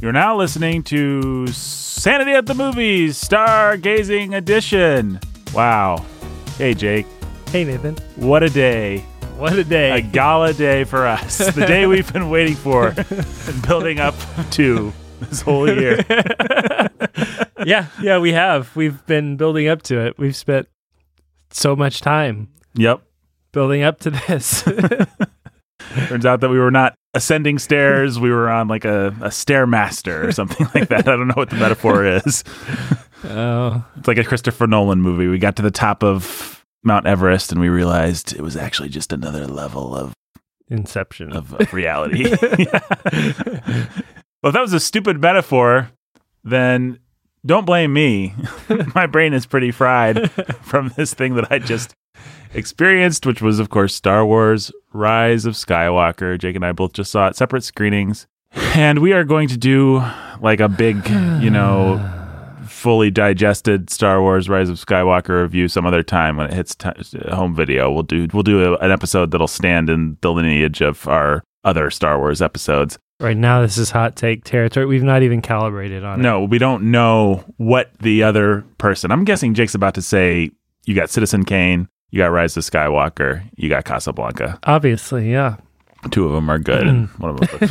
You're now listening to Sanity at the Movies Stargazing Edition. Wow. Hey, Jake. Hey, Nathan. What a day. What a day. A gala day for us. The day we've been waiting for and building up to this whole year. yeah, yeah, we have. We've been building up to it. We've spent so much time Yep. building up to this. Turns out that we were not ascending stairs. We were on like a, a stairmaster or something like that. I don't know what the metaphor is. oh, It's like a Christopher Nolan movie. We got to the top of Mount Everest and we realized it was actually just another level of, Inception. of, of reality. well, if that was a stupid metaphor, then don't blame me. My brain is pretty fried from this thing that I just experienced, which was, of course, Star Wars Rise of Skywalker. Jake and I both just saw it, separate screenings. And we are going to do like a big, you know, fully digested Star Wars Rise of Skywalker review some other time when it hits t- home video. We'll do we'll do a, an episode that'll stand in the lineage of our other Star Wars episodes. right now, this is hot take territory. We've not even calibrated on it. No, we don't know what the other person. I'm guessing Jake's about to say you got Citizen Kane, you got Rise of Skywalker, you got Casablanca. Obviously, yeah. Two of them are good, and one of them.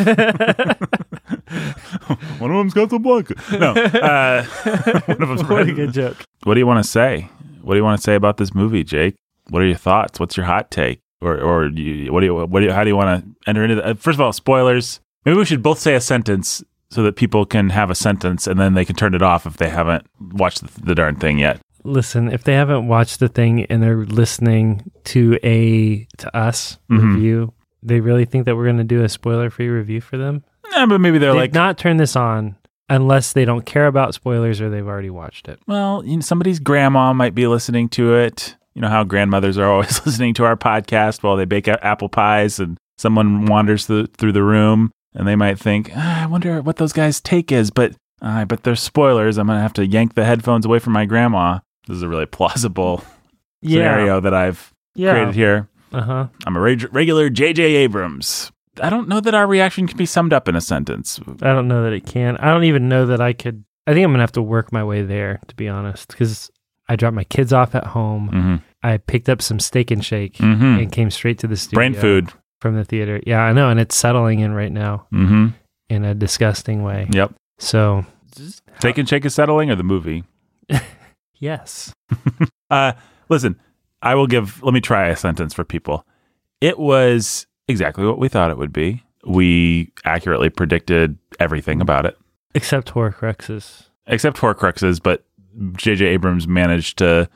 one of them's Casablanca. No, uh, one of them's What a good joke. What do you want to say? What do you want to say about this movie, Jake? What are your thoughts? What's your hot take? Or, or you, what do you, what do you, how do you want to enter into? The, uh, first of all, spoilers. Maybe we should both say a sentence so that people can have a sentence and then they can turn it off if they haven't watched the, the darn thing yet. Listen, if they haven't watched the thing and they're listening to a to us Mhm. review, they really think that we're going to do a spoiler-free review for them. Yeah, but maybe they're They've like, not turn this on unless they don't care about spoilers or they've already watched it. well, you know, somebody's grandma might be listening to it. You know how grandmothers are always listening to our podcast while they bake apple pies, and someone wanders through, through the room, and they might think, ah, "I wonder what those guys' take is." But I bet they're spoilers. I'm gonna have to yank the headphones away from my grandma. This is a really plausible scenario that I've Yeah. created here. Uh huh. I'm a reg- regular J.J. Abrams. I don't know that our reaction can be summed up in a sentence. I don't know that it can. I don't even know that I could. I think I'm gonna have to work my way there, to be honest, because I dropped my kids off at home. Mm-hmm. I picked up some steak and shake Mm-hmm. and came straight to the studio. Brain food. from the theater. Yeah, I know, and it's settling in right now Mm-hmm. in a disgusting way. Yep. So, steak and Shake is settling, or the movie. yes, Uh, listen, I will give. Let me try a sentence for people. It was exactly what we thought it would be. We accurately predicted everything about it, except Horcruxes. except Horcruxes. But J.J. Abrams managed to.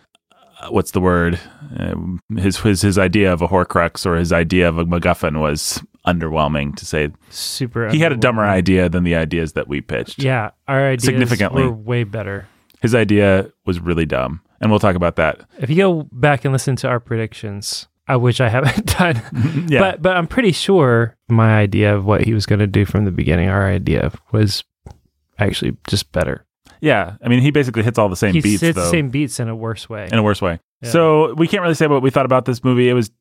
Uh, what's the word? Uh, his his his idea of a Horcrux or his idea of a MacGuffin was underwhelming, to say. Super. He had a dumber idea than the ideas that we pitched. Yeah, our ideas Significantly. were way better. His idea was really dumb, and we'll talk about that. If you go back and listen to our predictions, I wish I haven't done. Yeah. But but I'm pretty sure my idea of what he was going to do from the beginning, our idea was actually just better. Yeah, I mean, he basically hits all the same he beats hits though, the same beats in a worse way. in a worse way. Yeah. So we can't really say what we thought about this movie. It was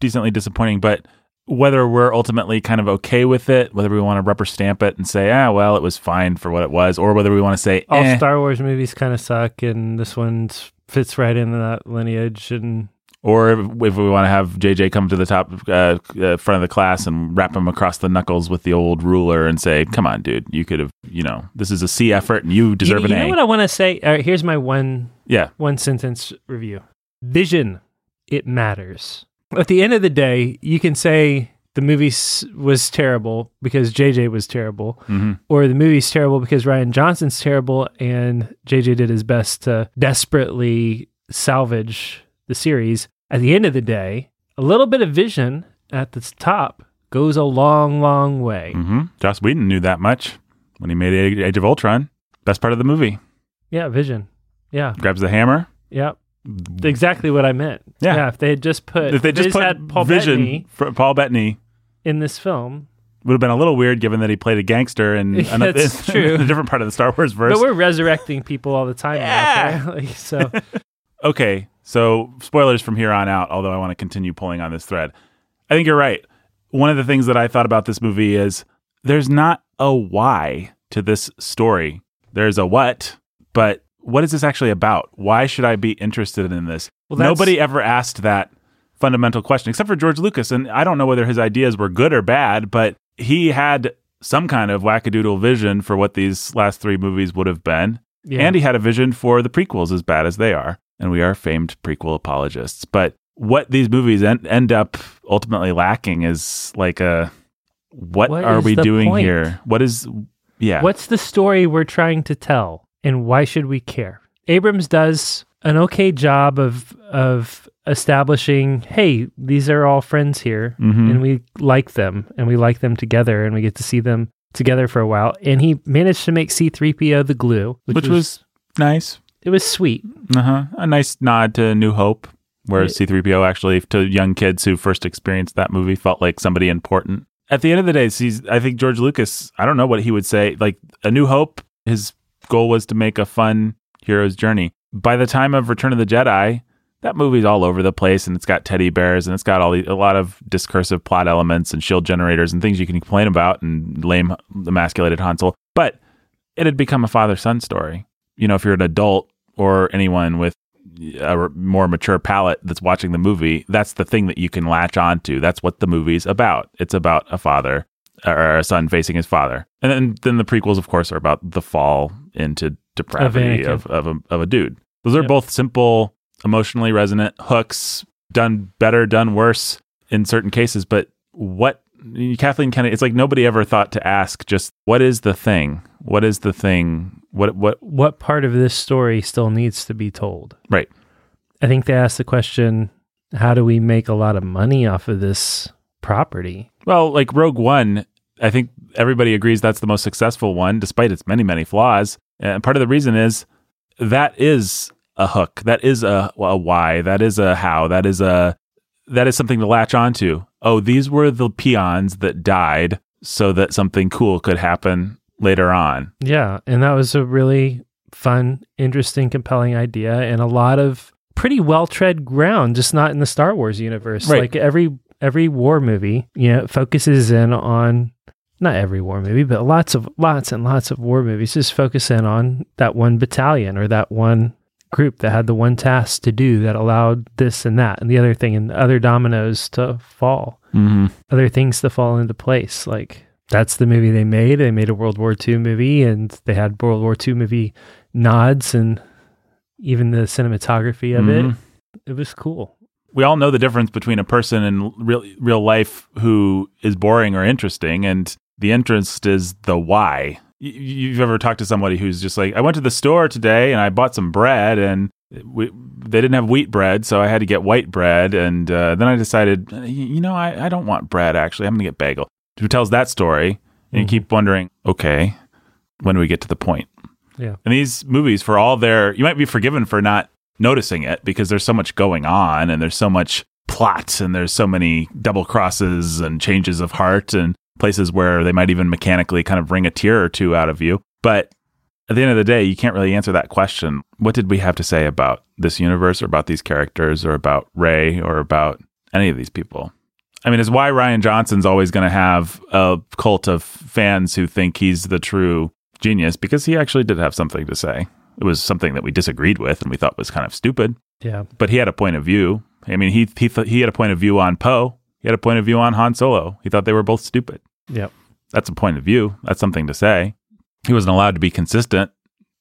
decently disappointing, but whether we're ultimately kind of okay with it, whether we want to rubber stamp it and say, ah, well, it was fine for what it was, or whether we want to say, All eh, Star Wars movies kind of suck, and this one fits right into that lineage. And or if, if we want to have JJ come to the top uh, uh, front of the class and wrap him across the knuckles with the old ruler and say, come on, dude, you could have, you know, this is a C effort and you deserve you, an you A. know what I want to say? All right, here's my one yeah, one sentence review. Vision, it matters. At the end of the day, you can say the movie was terrible because JJ was terrible, hmm or the movie's terrible because Rian Johnson's terrible and JJ did his best to desperately salvage the series. At the end of the day, a little bit of vision at the top goes a long, long way. hmm Joss Whedon knew that much when he made Age Age of Ultron. Best part of the movie. Yeah, vision. Yeah, Grabs the hammer. yeah. Exactly what I meant. Yeah. if they had just put if they just put had Paul Vision Bettany for Paul Bettany, in this film, would have been a little weird given that he played a gangster in, Yeah, another, that's in true. a different part of the Star Wars verse. but we're resurrecting people all the time Yeah. now, apparently. So okay, so spoilers from here on out, although I want to continue pulling on this thread. I think you're right. One of the things that I thought about this movie is there's not a why to this story. There's a what, but what is this actually about? Why should I be interested in this? Well, Nobody ever asked that fundamental question except for George Lucas. And I don't know whether his ideas were good or bad, but he had some kind of wackadoodle vision for what these last three movies would have been. Yeah. And he had a vision for the prequels, as bad as they are. And we are famed prequel apologists. But what these movies en- end up ultimately lacking is like a what, What are we doing point? here? What is, yeah. What's the story we're trying to tell, and why should we care? Abrams does an okay job of of establishing, hey, these are all friends here, Mhm. and we like them, and we like them together, and we get to see them together for a while. And he managed to make C-3PO the glue, which, Which was nice. it was sweet. Uh huh. A nice nod to New Hope, where Yeah. C3PO actually, to young kids who first experienced that movie, felt like somebody important. At the end of the day, I think George Lucas, I don't know what he would say. Like, A New Hope, his goal was to make a fun hero's journey. By the time of Return of the Jedi, that movie's all over the place and it's got teddy bears and it's got all the, a lot of discursive plot elements and shield generators and things you can complain about and lame emasculated Han Solo. But it had become a father son story. You know, if you're an adult or anyone with a more mature palate that's watching the movie, that's the thing that you can latch onto. That's what the movie's about. It's about a father or a son facing his father. And then, then the prequels, of course, are about the fall into depravity of, of, a, of a dude. Those are Yep. both simple, emotionally resonant hooks, done better, done worse in certain cases. But what Kathleen Kennedy, it's like nobody ever thought to ask just what is the thing? What is the thing? What, what, What part of this story still needs to be told? right. I think they asked the question, how do we make a lot of money off of this property? Well, like Rogue One, I think everybody agrees that's the most successful one, despite its many, many flaws. And part of the reason is that is a hook. That is a, a why. That is a how. That is a that is something to latch onto. Oh, these were the peons that died so that something cool could happen later on. Yeah, and that was a really fun, interesting, compelling idea, and a lot of pretty well tread ground. Just not in the Star Wars universe. Right. Like every every war movie, you know, focuses in on not every war movie, but lots of lots and lots of war movies just focus in on that one battalion or that one group that had the one task to do that allowed this and that and the other thing and the other dominoes to fall Mm-hmm. other things to fall into place. Like that's the movie they made. They made a World War II movie, and they had World War II movie nods and even the cinematography of Mhm. it. It was cool. we all know the difference between a person in real real life who is boring or interesting, and the interest is the why. You've ever talked to somebody who's just like, I went to the store today and I bought some bread, and we, they didn't have wheat bread, so I had to get white bread, and uh, then I decided, you know, I, I don't want bread. Actually, I'm gonna get bagel. Who tells that story? And you Mhm. keep wondering, okay, when do we get to the point? Yeah. And these movies, for all their, you might be forgiven for not noticing it because there's so much going on and there's so much plot and there's so many double crosses and changes of heart and places where they might even mechanically kind of wring a tear or two out of you. But at the end of the day, you can't really answer that question. What did we have to say about this universe or about these characters or about Rey or about any of these people? I mean, it's why Rian Johnson's always going to have a cult of fans who think he's the true genius because he actually did have something to say. It was something that we disagreed with and we thought was kind of stupid, Yeah. but he had a point of view. I mean, he he th- he had a point of view on Poe. He had a point of view on Han Solo. He thought they were both stupid. Yep. That's a point of view. That's something to say. He wasn't allowed to be consistent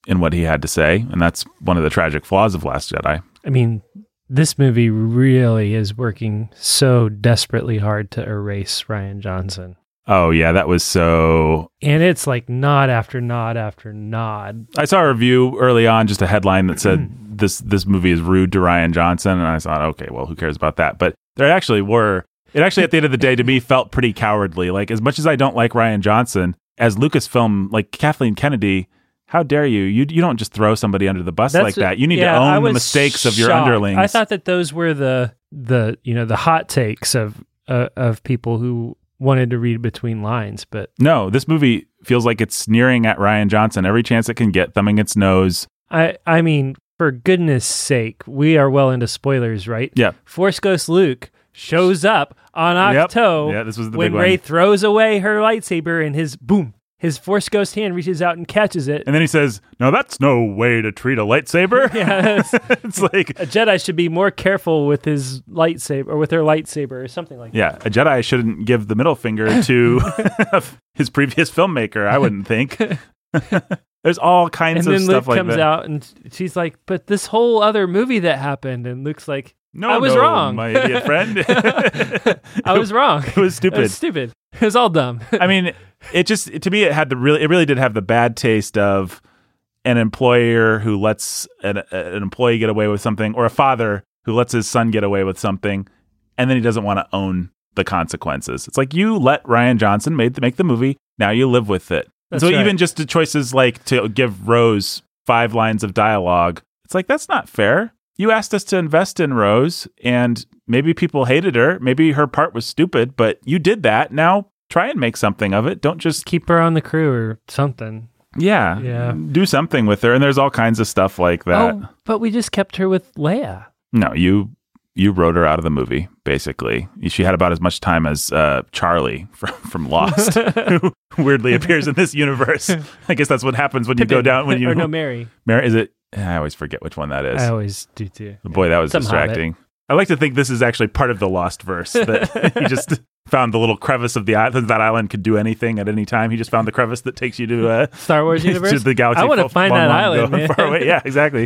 in what he had to say, and that's one of the tragic flaws of Last Jedi. I mean, this movie really is working so desperately hard to erase Rian Johnson. Oh yeah, that was so And it's like nod after nod after nod. I saw a review early on, just a headline that said mm-hmm. this this movie is rude to Rian Johnson, and I thought, okay, well, who cares about that? But there actually were. It actually, at the end of the day, to me, felt pretty cowardly. Like as much as I don't like Rian Johnson as Lucasfilm, like Kathleen Kennedy. How dare you? You you don't just throw somebody under the bus like that. You need yeah, to own the mistakes of your underlings. I thought that those were the the you know the hot takes of uh, of people who wanted to read between lines, but no, this movie feels like it's sneering at Rian Johnson every chance it can get, thumbing its nose. I I mean, for goodness sake, we are well into spoilers, right? Yeah. Force Ghost Luke shows up on Yep. Yeah, this was the when big Rey throws away her lightsaber and his boom, his Force Ghost hand reaches out and catches it. And then he says, "No, that's no way to treat a lightsaber." Yeah, it's- like, a Jedi should be more careful with his lightsaber or with their lightsaber or something like that. yeah, a Jedi shouldn't give the middle finger to his previous filmmaker. I wouldn't think. There's all kinds And of then stuff Luke like comes that. out and she's like, "But this whole other movie that happened," and Luke's like, No, I was no, wrong. my idiot friend. "I was wrong. it was It stupid. was stupid. It was all dumb." I mean, it just to me it had the really it really did have the bad taste of an employer who lets an, an employee get away with something or a father who lets his son get away with something and then he doesn't want to own the consequences. It's like you let Rian Johnson made make the movie, now you live with it. That's so right. even just the choices like to give Rose five lines of dialogue, it's like that's not fair. You asked us to invest in Rose and maybe people hated her, maybe her part was stupid, but you did that. Now try and make something of it. Don't just Keep her on the crew or something. yeah, Yeah. do something with her. And there's all kinds of stuff like that. Oh, but we just kept her with Leia. No, you you wrote her out of the movie. Basically, she had about as much time as uh, Charlie from from Lost, who weirdly appears in this universe. I guess that's what happens when you go down when you. or no Merry. Merry, is it? I always forget which one that is. I always do too. Boy, that was Some Hobbit. distracting. I like to think this is actually part of the Lost verse that he just found the little crevice of the island. That island could do anything at any time. He just found the crevice that takes you to uh, Star Wars universe. to the galaxy. I want to find long, that island, man. Far away. Yeah, exactly.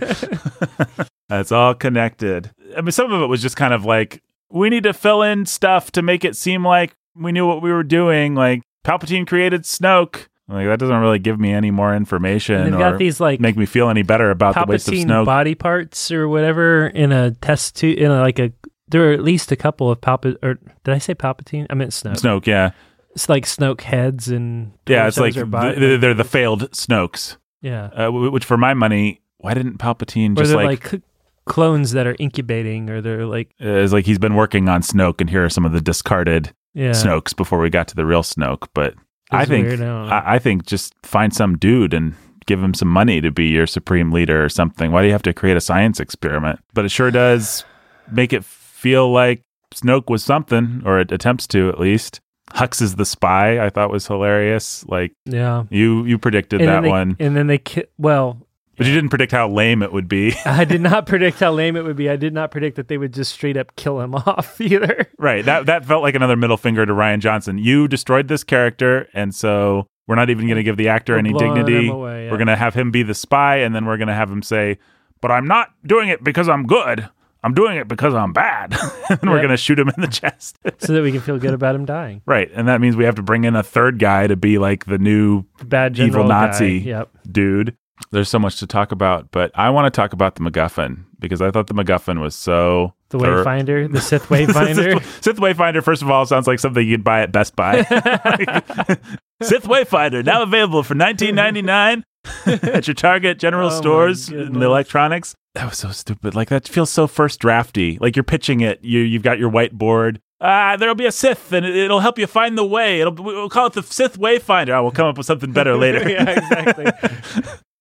it's all connected. I mean, some of it was just kind of like we need to fill in stuff to make it seem like we knew what we were doing. Like Palpatine created Snoke. Like that doesn't really give me any more information And they've or got these like make me feel any better about the waste of Palpatine body parts or whatever in a test tube in a, like a there are at least a couple of Palpatine or did I say Palpatine? I meant Snoke. Snoke, yeah, It's like Snoke heads and yeah. It's like torsos or body- th- they're the failed Snokes. yeah. Uh, which, for my money, why didn't Palpatine just like, like, clones that are incubating or they're like uh, is like he's been working on Snoke, and here are some of the discarded yeah. Snokes before we got to the real Snoke. But I think. I, I think just find some dude and give him some money to be your supreme leader or something. Why do you have to create a science experiment? But it sure does make it feel like Snoke was something, or it attempts to at least. Hux is the spy. I thought was hilarious. Like yeah. you, you predicted And that they, one, And then they ki- well, but you didn't predict how lame it would be. I did not predict how lame it would be. I did not predict that they would just straight up kill him off either. Right. That that felt like another middle finger to Rian Johnson. You destroyed this character, and so we're not even going to give the actor We're any dignity. away, yeah. We're going to have him be the spy, and then we're going to have him say, "But I'm not doing it because I'm good. I'm doing it because I'm bad." and we're going to shoot him in the chest. so that we can feel good about him dying. right. And that means we have to bring in a third guy to be like the new The bad Evil. Nazi. Yep. dude. There's so much to talk about, but I want to talk about the MacGuffin because I thought the MacGuffin was so The Wayfinder, the Sith Wayfinder. Sith Wayfinder, first of all, sounds like something you'd buy at Best Buy. Sith Wayfinder, now available for nineteen ninety nine at your Target General Oh stores and the electronics. That was so stupid. Like that feels so first drafty. Like you're pitching it. You you've got your whiteboard. Ah, there'll be a Sith, and it, it'll help you find the way. It'll we'll call it the Sith Wayfinder. I will come up with something better later. yeah, exactly.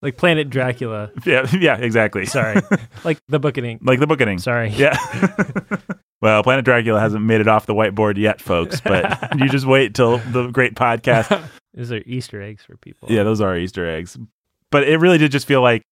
Like Planet Dracula. yeah, yeah, exactly. Sorry. like the Book of like the booking. Sorry. Yeah. well, Planet Dracula hasn't made it off the whiteboard yet, folks, but you just wait till the great podcast. These are Easter eggs for people. Yeah, those are Easter eggs. But it really did just feel like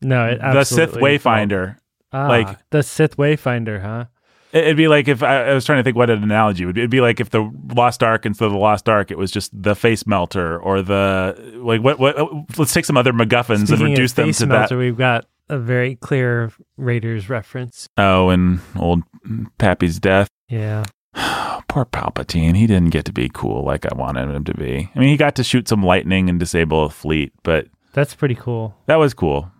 No, the Sith Wayfinder. Ah, like- the Sith Wayfinder, huh? It- It'd be like if I, I was trying to think what an analogy would be. It'd be like if the Lost Ark instead of the Lost Ark, it was just the face melter or the like. What? What? Let's take some other MacGuffins Speaking and reduce them to melter, we've got a very clear Raiders reference. Oh, and old Pappy's death. Yeah. Poor Palpatine. He didn't get to be cool like I wanted him to be. I mean, he got to shoot some lightning and disable a fleet, but That's pretty cool. that was cool.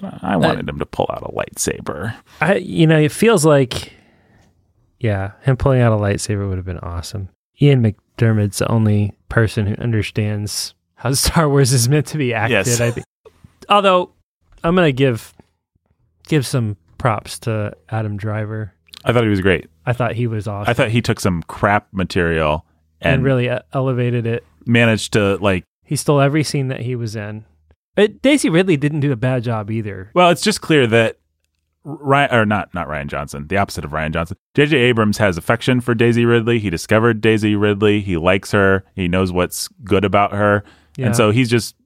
But I wanted him to pull out a lightsaber. I you know, it feels like yeah, him pulling out a lightsaber would have been awesome. Ian McDiarmid's the only person who understands how Star Wars is meant to be acted, Yes. I think. Although I'm gonna give give some props to Adam Driver. I thought he was great. I thought he was awesome I thought he took some crap material and, and, really uh, elevated it. managed to like. He stole every scene that he was in. But Daisy Ridley didn't do a bad job either. Well, it's just clear that Rian or not not Rian Johnson, the opposite of Rian Johnson. J.J. Abrams has affection for Daisy Ridley. He discovered Daisy Ridley. He likes her. He knows what's good about her. Yeah. And so he's just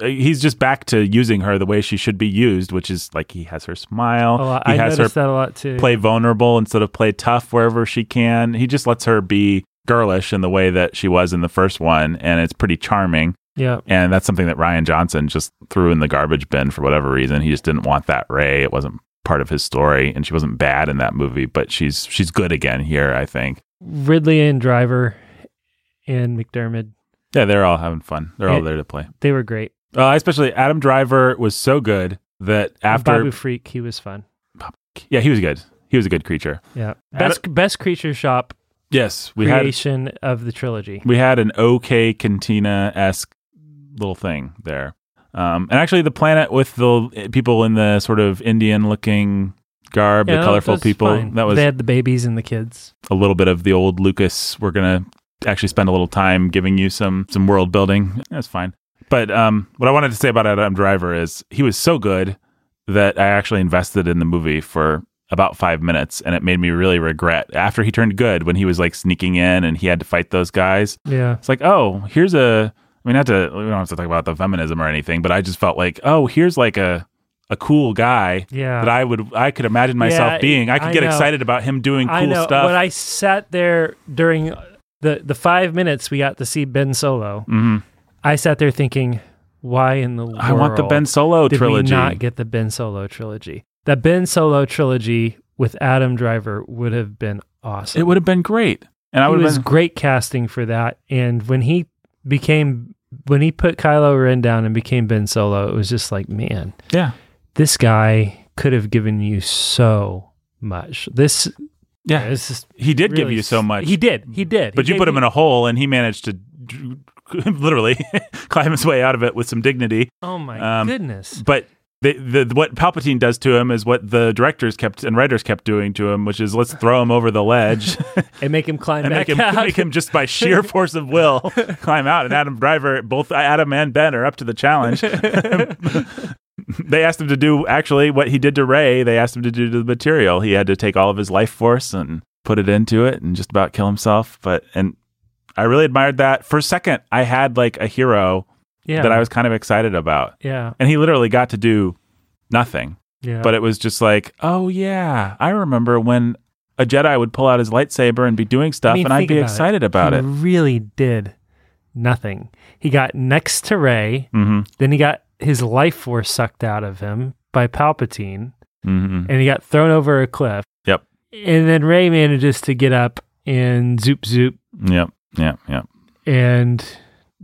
uh, he's just back to using her the way she should be used, which is like he has her smile. Oh, he I has noticed her that a lot too. play vulnerable instead of play tough wherever she can. He just lets her be girlish in the way that she was in the first one, and it's pretty charming. Yeah. And that's something that Rian Johnson just threw in the garbage bin for whatever reason. He just didn't want that Rey. It wasn't part of his story, and she wasn't bad in that movie, but she's she's good again here. I think. Ridley and Driver and McDiarmid, Yeah, they're all having fun. They're all there to play. they were great. Uh, especially Adam Driver was so good that after Babu Frik, he was fun. yeah, he was good. He was a good creature. Yeah. Adam- Best best creature shop Yes, we had creation of the trilogy. we had an OK Cantina esque little thing there. Um, and actually, the planet with the people in the sort of Indian looking garb, Yeah, the colorful people, fine. that was they had the babies and the kids. a little bit of the old Lucas. We're gonna actually spend a little time giving you some some world building. That's fine. But um, what I wanted to say about Adam Driver is he was so good that I actually invested in the movie for about five minutes, and it made me really regret after he turned good when he was like sneaking in and he had to fight those guys. Yeah. It's like, oh, here's a. I mean, not to we don't have to talk about the feminism or anything, but I just felt like, oh, here's like a a cool guy Yeah. that I would I could imagine myself Yeah, being. I could I get know. excited about him doing cool I know. stuff. When I sat there during the the five minutes we got to see Ben Solo, hmm I sat there thinking, why in the world I want the Ben Solo did trilogy. we not get the Ben Solo trilogy? The Ben Solo trilogy with Adam Driver would have been awesome. it would have been great, and I it would was been. great casting for that. And when he became when he put Kylo Ren down and became Ben Solo, it was just like, man, Yeah, this guy could have given you so much. This, yeah. this is He did give you so much. He did. He did. but He you put him in a hole, and he managed to literally climb his way out of it with some dignity. Oh my um, goodness. But the, the what Palpatine does to him is what the directors kept and writers kept doing to him, which is let's throw him over the ledge And make him climb and back make him out. make him just by sheer force of will climb out. And Adam Driver, both Adam and Ben are up to the challenge. they asked him to do actually what he did to Rey. They asked him to do to the material. He had to take all of his life force and put it into it and just about kill himself. But and I really admired that. For a second, I had like a hero yeah. that I was kind of excited about, yeah. and he literally got to do nothing. Yeah. But it was just like, oh yeah, I remember when a Jedi would pull out his lightsaber and be doing stuff, I mean, and I'd be about it. excited about he it. really did nothing. He got next to Rey, hmm then he got his life force sucked out of him by Palpatine, hmm and he got thrown over a cliff. Yep. And then Rey manages to get up and zoop zoop Yep. Yep. Yep. and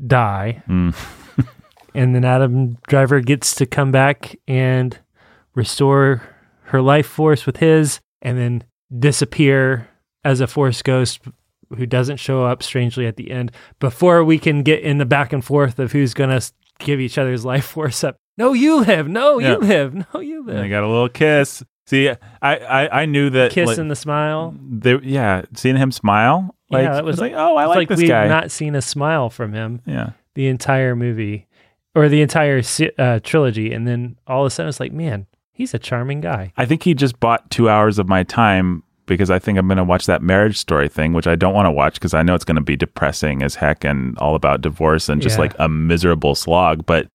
die. Mm. And then Adam Driver gets to come back and restore her life force with his, and then disappear as a force ghost who doesn't show up strangely at the end before we can get in the back and forth of who's going to give each other's life force up. No, you live. No, Yeah. you live. No, you live. And they got a little kiss. See, I I, I knew that. Kiss like, and the smile. they, yeah, seeing him smile, like Yeah, it was was- like, oh, I like, like this we've guy. not seen a smile from him yeah, the entire movie or the entire uh, trilogy. And then all of a sudden it's like, man, he's a charming guy. I think he just bought two hours of my time because I think I'm going to watch that marriage story thing, which I don't want to watch because I know it's going to be depressing as heck and all about divorce and just Yeah. like a miserable slog. But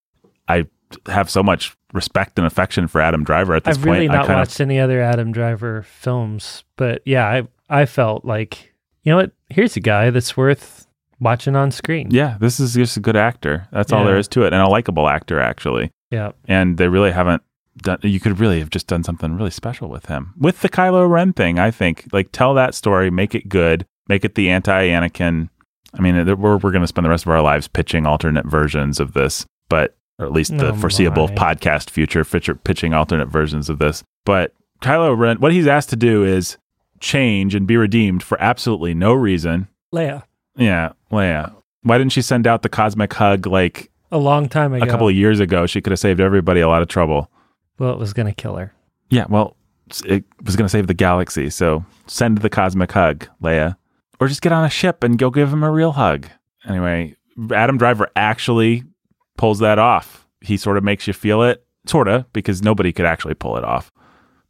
I have so much respect and affection for Adam Driver at this point I've point. really I not watched any other Adam Driver films, but yeah, I I felt like you know what? Here's a guy that's worth watching on screen. yeah, this is just a good actor. That's all Yeah. there is to it, and a likable actor actually. Yeah. and they really haven't done you could really have just done something really special with him with the Kylo Ren thing I think like tell that story make it good make it the anti Anakin I mean we're we're going to spend the rest of our lives pitching alternate versions of this but or at least the Oh, foreseeable my. podcast future feature, pitching alternate versions of this but Kylo Ren what he's asked to do is change and be redeemed for absolutely no reason Leia, yeah Leia why didn't she send out the cosmic hug like a long time ago. a couple of years ago she could have saved everybody a lot of trouble well, it was going to kill her. Yeah, well, it was going to save the galaxy, so send the cosmic hug, Leia. Or just get on a ship and go give him a real hug. Anyway, Adam Driver actually pulls that off. He sort of makes you feel it, sort of, because nobody could actually pull it off.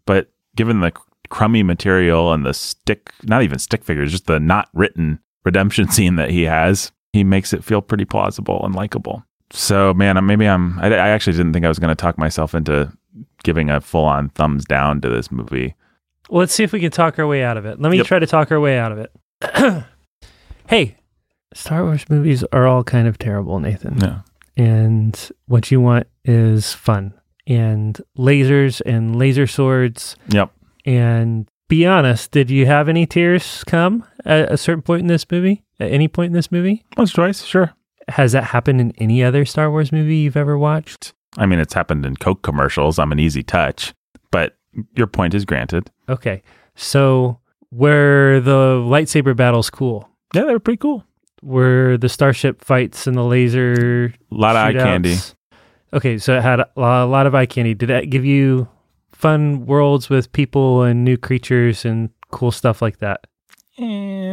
But given the crummy material and the stick, not even stick figures, just the not written redemption scene that he has, he makes it feel pretty plausible and likable. So, man, maybe I'm. I, I actually didn't think I was going to talk myself into giving a full on thumbs down to this movie. Well, let's see if we can talk our way out of it. Let me Yep. try to talk our way out of it. hey, Star Wars movies are all kind of terrible, Nathan. Yeah. And what you want is fun and lasers and laser swords. Yep. And be honest, did you have any tears come at a certain point in this movie? At any point in this movie? Once, twice, sure. Has that happened in any other Star Wars movie you've ever watched? I mean, it's happened in Coke commercials. I'm an easy touch, but your point is granted. Okay. So, were the lightsaber battles cool? Yeah, they were pretty cool. Were the starship fights and the laser A lot of eye candy. Okay, so it had a a lot of eye candy. Did that give you fun worlds with people and new creatures and cool stuff like that? Eh,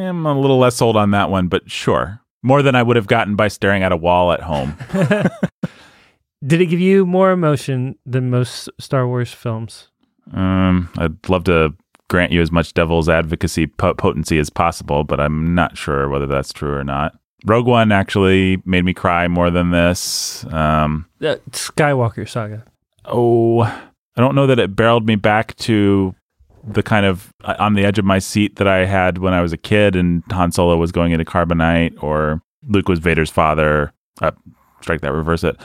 I'm a little less sold on that one, but sure. More than I would have gotten by staring at a wall at home. Did it give you more emotion than most Star Wars films? Um, I'd love to grant you as much devil's advocacy po- potency as possible, but I'm not sure whether that's true or not. Rogue One actually made me cry more than this. Um, The Skywalker saga. oh, I don't know that it barreled me back to the kind of uh, on the edge of my seat that I had when I was a kid and Han Solo was going into carbonite or Luke was Vader's father. Uh, strike that, reverse it.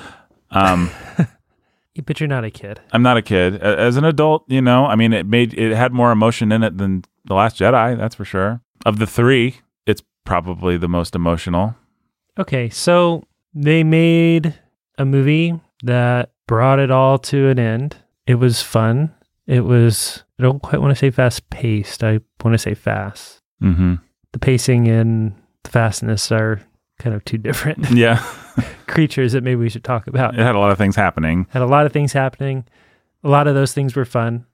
Um, But you're not a kid. I'm not a kid. As an adult, you know, I mean, it made it had more emotion in it than the Last Jedi. That's for sure. Of the three, it's probably the most emotional. Okay, so they made a movie that brought it all to an end. It was fun. It was, I don't quite want to say fast paced. I want to say fast. Mm-hmm. The pacing and the fastness are kind of two different Yeah, creatures that maybe we should talk about. it had a lot of things happening. Had a lot of things happening. A lot of those things were fun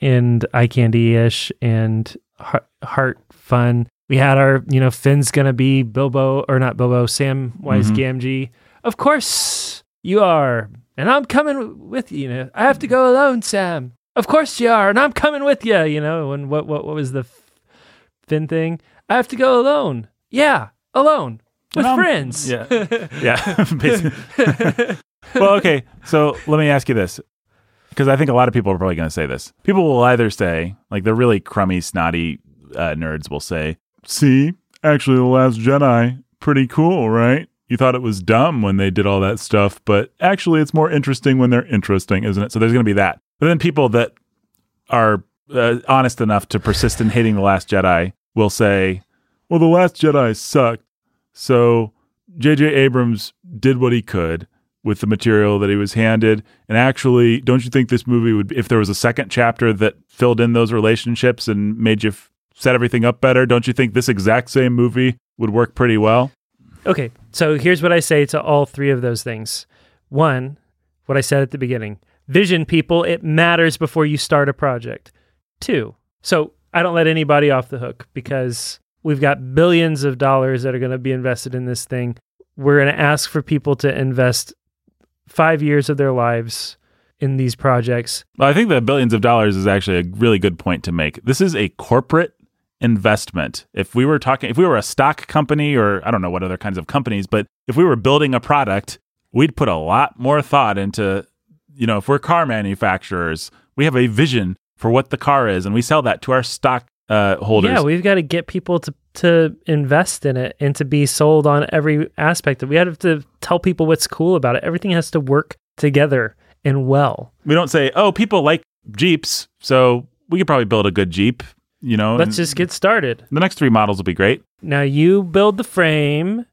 and eye candy ish and heart, heart fun. We had our, you know, Finn's gonna be Bilbo or not Bilbo, Samwise Mhm. Gamgee. Of course you are, and I'm coming with you. You know, I have to go alone, Sam. Of course you are, and I'm coming with you. You know, and what what what was the f- Finn thing? I have to go alone. Yeah, alone with friends. Yeah, yeah. well, okay. So let me ask you this, because I think a lot of people are probably going to say this. People will either say, like the really crummy, snotty uh, nerds will say, "See, actually, the Last Jedi, pretty cool, right? You thought it was dumb when they did all that stuff, but actually, it's more interesting when they're interesting, isn't it?" So there's going to be that. But then people that are uh, honest enough to persist in hating the Last Jedi will say, "Well, the Last Jedi sucked." So J.J. Abrams did what he could with the material that he was handed. And actually, don't you think this movie would, if there was a second chapter that filled in those relationships and made you f- set everything up better, don't you think this exact same movie would work pretty well? Okay, so here's what I say to all three of those things. One, what I said at the beginning vision, people, it matters before you start a project. Two, so I don't let anybody off the hook because we've got billions of dollars that are going to be invested in this thing. We're going to ask for people to invest five years of their lives in these projects. Well, I think that billions of dollars is actually a really good point to make. This is a corporate investment. If we were talking, if we were a stock company or I don't know what other kinds of companies, but if we were building a product, we'd put a lot more thought into, you know, if we're car manufacturers, we have a vision for what the car is and we sell that to our stock uh, holders. Yeah, we've got to get people to to invest in it and to be sold on every aspect. of it. We have to tell people what's cool about it. Everything has to work together and well. we don't say, oh, people like Jeeps, so we could probably build a good Jeep, you know. Let's just get started. the next three models will be great. Now you build the frame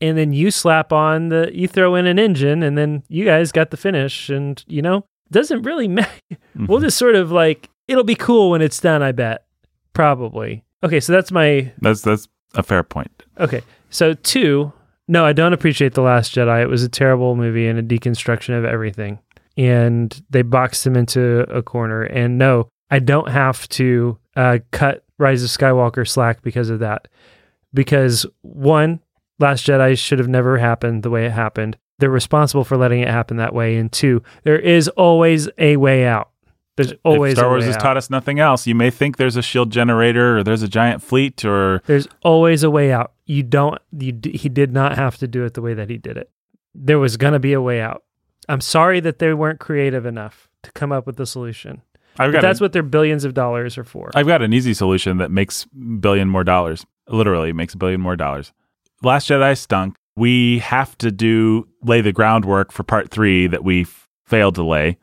and then you slap on the you throw in an engine and then you guys got the finish and you know, doesn't really matter. Mm-hmm. We'll just sort of like it'll be cool when it's done, I bet. Probably. Okay, so that's my That's that's a fair point. Okay. So two, no, I don't appreciate The Last Jedi. It was a terrible movie and a deconstruction of everything. And they boxed him into a corner. And no, I don't have to uh, cut Rise of Skywalker slack because of that. Because one, Last Jedi should have never happened the way it happened. They're responsible for letting it happen that way. And two, there is always a way out. There's always if Star a Wars way has out. taught us nothing else, you may think there's a shield generator or there's a giant fleet or There's always a way out. You don't. You d- he did not have to do it the way that he did it. there was going to be a way out. I'm sorry that they weren't creative enough to come up with the solution. I've got that's what their billions of dollars are for. I've got an easy solution that makes billion more dollars. Literally makes a billion more dollars. Last Jedi stunk. We have to do lay the groundwork for part three that we f- failed to lay.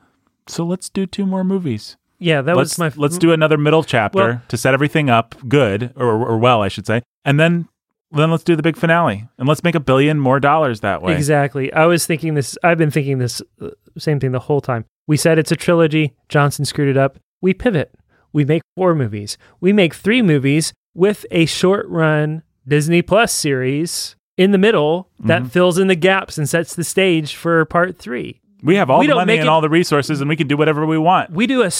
So let's do two more movies. yeah, that let's was my. let's do another middle chapter Well- to set everything up good or, or well, I should say, and then then let's do the big finale and let's make a billion more dollars that way. Exactly. I was thinking this. I've been thinking this uh, same thing the whole time. We said it's a trilogy. Johnson screwed it up. We pivot. We make four movies. We make three movies with a short run Disney Plus series in the middle that Mm-hmm. fills in the gaps and sets the stage for part three. We have all We the money and it- all the resources, and we can do whatever we want. We do a.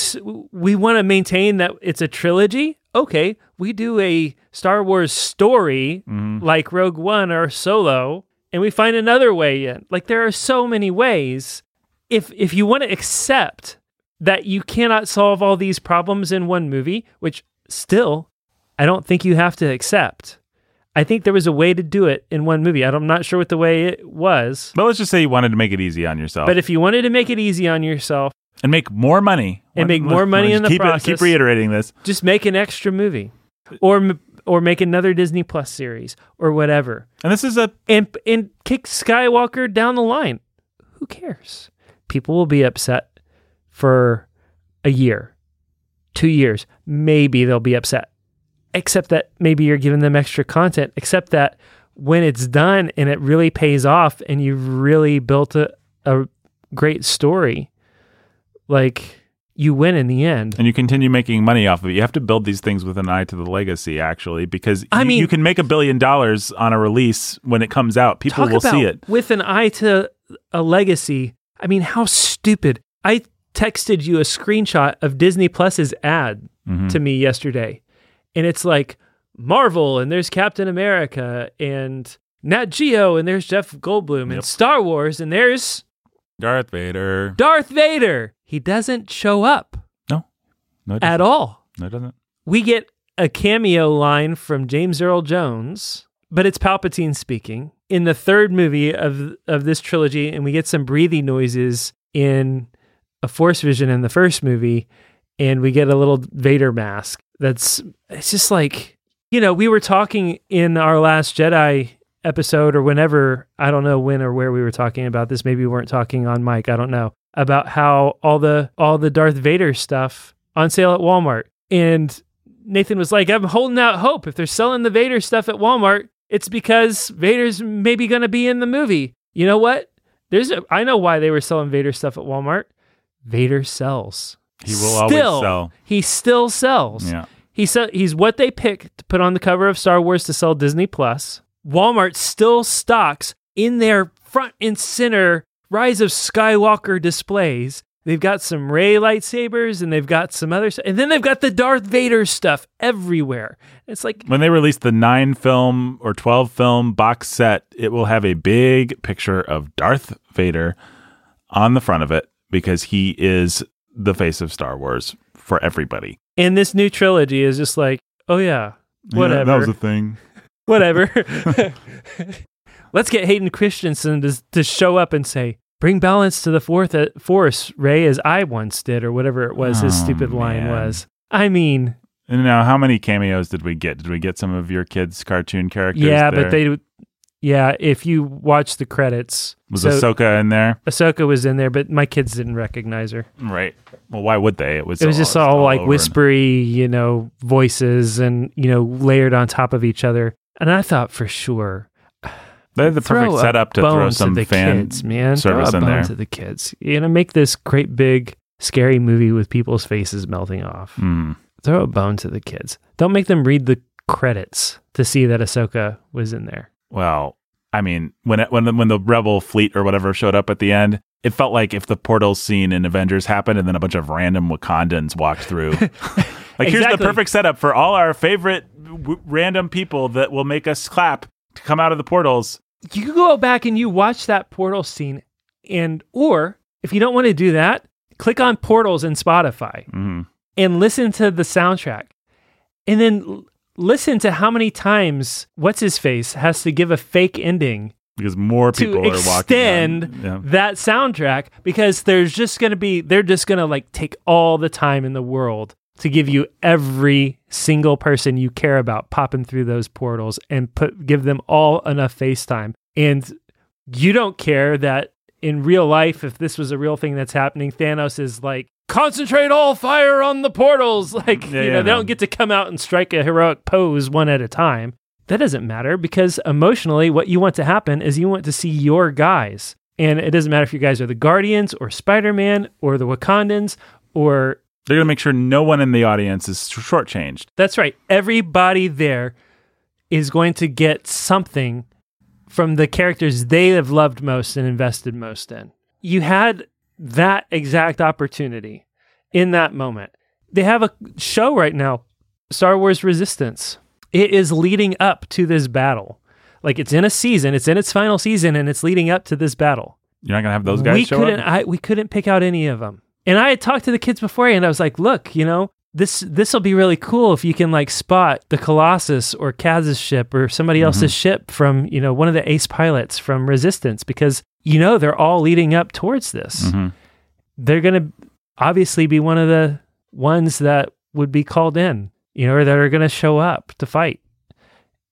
We want to maintain that it's a trilogy. Okay, we do a Star Wars story Mm-hmm. like Rogue One or Solo, and we find another way in. Like there are so many ways. If if you want to accept that you cannot solve all these problems in one movie, which still I don't think you have to accept. I think there was a way to do it in one movie. I'm not sure what the way it was. But let's just say you wanted to make it easy on yourself, But if you wanted to make it easy on yourself, and make more money And make more money in the keep It, process. keep reiterating this. just make an extra movie or or make another Disney Plus series or whatever. And this is a and and kick Skywalker down the line. Who cares? People will be upset for a year, two years. Maybe they'll be upset. Except that maybe you're giving them extra content. Except that when it's done and it really pays off and you've really built a, a great story, like you win in the end. and you continue making money off of it. You have to build these things with an eye to the legacy, actually, because I you, mean- you can make a billion dollars on a release when it comes out. People will see it. with an eye to a legacy. I mean, how stupid! I texted you a screenshot of Disney Plus's ad Mm-hmm. to me yesterday, and it's like Marvel, and there's Captain America, and Nat Geo, and there's Jeff Goldblum, and Star Wars, and there's Darth Vader. Darth Vader. He doesn't show up No, no, at all. No, it doesn't. we get a cameo line from James Earl Jones, but it's Palpatine speaking in the third movie of of this trilogy, and we get some breathing noises in a Force Vision in the first movie, and we get a little Vader mask. That's it's just like you know we were talking in our last Jedi episode or whenever I don't know when or where we were talking about this. Maybe we weren't talking on mic. I don't know about how all the all the Darth Vader stuff on sale at Walmart and Nathan was like, I'm holding out hope. If they're selling the Vader stuff at Walmart, it's because Vader's maybe going to be in the movie. You know what? There's a, I know why they were selling Vader stuff at Walmart. Vader sells. He will always Still, sell. He still sells. Yeah. He se- he's what they pick to put on the cover of Star Wars to sell Disney Plus. Walmart still stocks in their front and center Rise of Skywalker displays. They've got some Rey lightsabers and they've got some other stuff. And then they've got the Darth Vader stuff everywhere. It's like, When they release the nine film or 12 film box set, it will have a big picture of Darth Vader on the front of it because he is the face of Star Wars for everybody. and this new trilogy is just like, oh yeah, whatever. Yeah, that was a thing. whatever. Let's get Hayden Christensen to, to show up and say, bring balance to the fourth uh, force, Rey, as I once did, or whatever it was his Oh, stupid line was. I mean, And now, how many cameos did we get? Did we get some of your kids' cartoon characters? yeah, there? but they, yeah, if you watch the credits, was so Ahsoka in there? Ahsoka was in there, but my kids didn't recognize her. Right. Well, why would they? It was. It was just all, like over. whispery, you know, voices and, you know, layered on top of each other. And I thought for sure, They had the throw perfect setup to throw some to the fan kids, man. service throw a in bone there. to the kids. You know, make this great big scary movie with people's faces melting off. Mm. Throw a bone to the kids. Don't make them read the credits to see that Ahsoka was in there. Well, I mean, when it, when the, when the rebel fleet or whatever showed up at the end, it felt like if the portal scene in Avengers happened and then a bunch of random Wakandans walked through. like here's the perfect setup for all our favorite w- random people that will make us clap to come out of the portals. You go back and you watch that portal scene, and or if you don't want to do that, click on portals in Spotify. hmm and listen to the soundtrack and then listen to how many times what's his face has to give a fake ending because more to people are walking. extend yeah. that soundtrack because there's just going to be they're just going to like take all the time in the world to give you every single person you care about popping through those portals and put give them all enough FaceTime. and you don't care that in real life if this was a real thing that's happening Thanos is like concentrate all fire on the portals like Yeah, you yeah, know they no. don't get to come out and strike a heroic pose one at a time that doesn't matter because emotionally, what you want to happen is you want to see your guys. And it doesn't matter if you guys are the Guardians or Spider Man or the Wakandans or They're going to make sure no one in the audience is shortchanged. that's right. Everybody there is going to get something from the characters they have loved most and invested most in. You had that exact opportunity in that moment. They have a show right now, Star Wars Resistance. It is leading up to this battle. Like it's in a season, it's in its final season, and it's leading up to this battle You're not going to have those guys we show couldn't up. I we couldn't pick out any of them. And I had talked to the kids before, and I was like, "Look, you know, this this will be really cool if you can like spot the Colossus or Kaz's ship or somebody else's ship from you know one of the ace pilots from Resistance because you know they're all leading up towards this. Mhm. They're going to obviously be one of the ones that would be called in, you know, or that are going to show up to fight.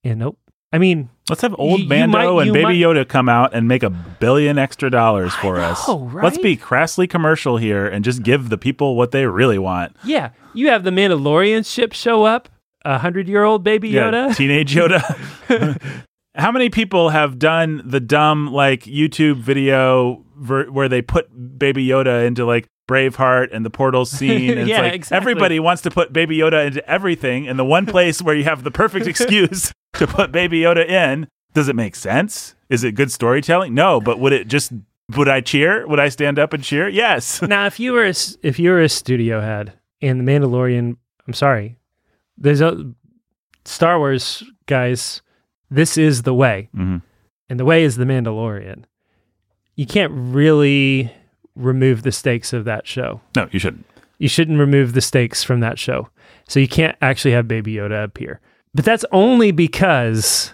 And nope. I mean, Let's have old You- you Mando might- and Baby might- Yoda come out and make a billion extra dollars for us. know, Let's be crassly commercial here and just give the people what they really want. yeah, you have the Mandalorian ship show up, a hundred year old baby Yoda. Yeah, teenage Yoda. How many people have done the dumb like YouTube video ver- where they put Baby Yoda into like Braveheart and the portal scene? And Yeah, it's like exactly. everybody wants to put Baby Yoda into everything, and the one place where you have the perfect excuse to put Baby Yoda in, does it make sense? Is it good storytelling? No, but would it just would I cheer? Would I stand up and cheer? Yes. now, if you were a, if you were a studio head in the Mandalorian, I'm sorry, there's a Star Wars guys. This is the way, Mhm. and the way is the Mandalorian. You can't really remove the stakes of that show. No, you shouldn't. You shouldn't remove the stakes from that show. So you can't actually have Baby Yoda appear. But that's only because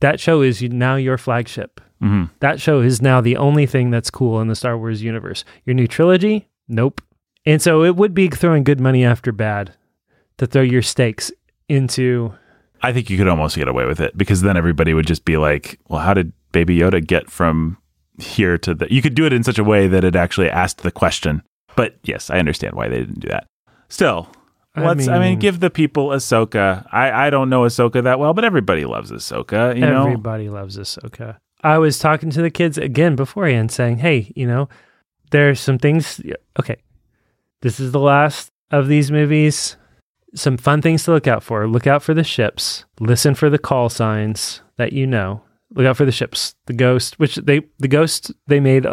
that show is now your flagship. hmm That show is now the only thing that's cool in the Star Wars universe. Your new trilogy? Nope. And so it would be throwing good money after bad to throw your stakes into. I think you could almost get away with it because then everybody would just be like, well, how did Baby Yoda get from here to the. You could do it in such a way that it actually asked the question. But yes, I understand why they didn't do that. Still, I let's, I mean, mean- give the people Ahsoka. I, I don't know Ahsoka that well, but everybody loves Ahsoka, you know? Everybody loves Ahsoka. I was talking to the kids again beforehand saying, hey, you know, there's some things. Okay. This is the last of these movies. Some fun things to look out for. Look out for the ships. Listen for the call signs that you know. Look out for the ships. The ghost, which they, the ghost they made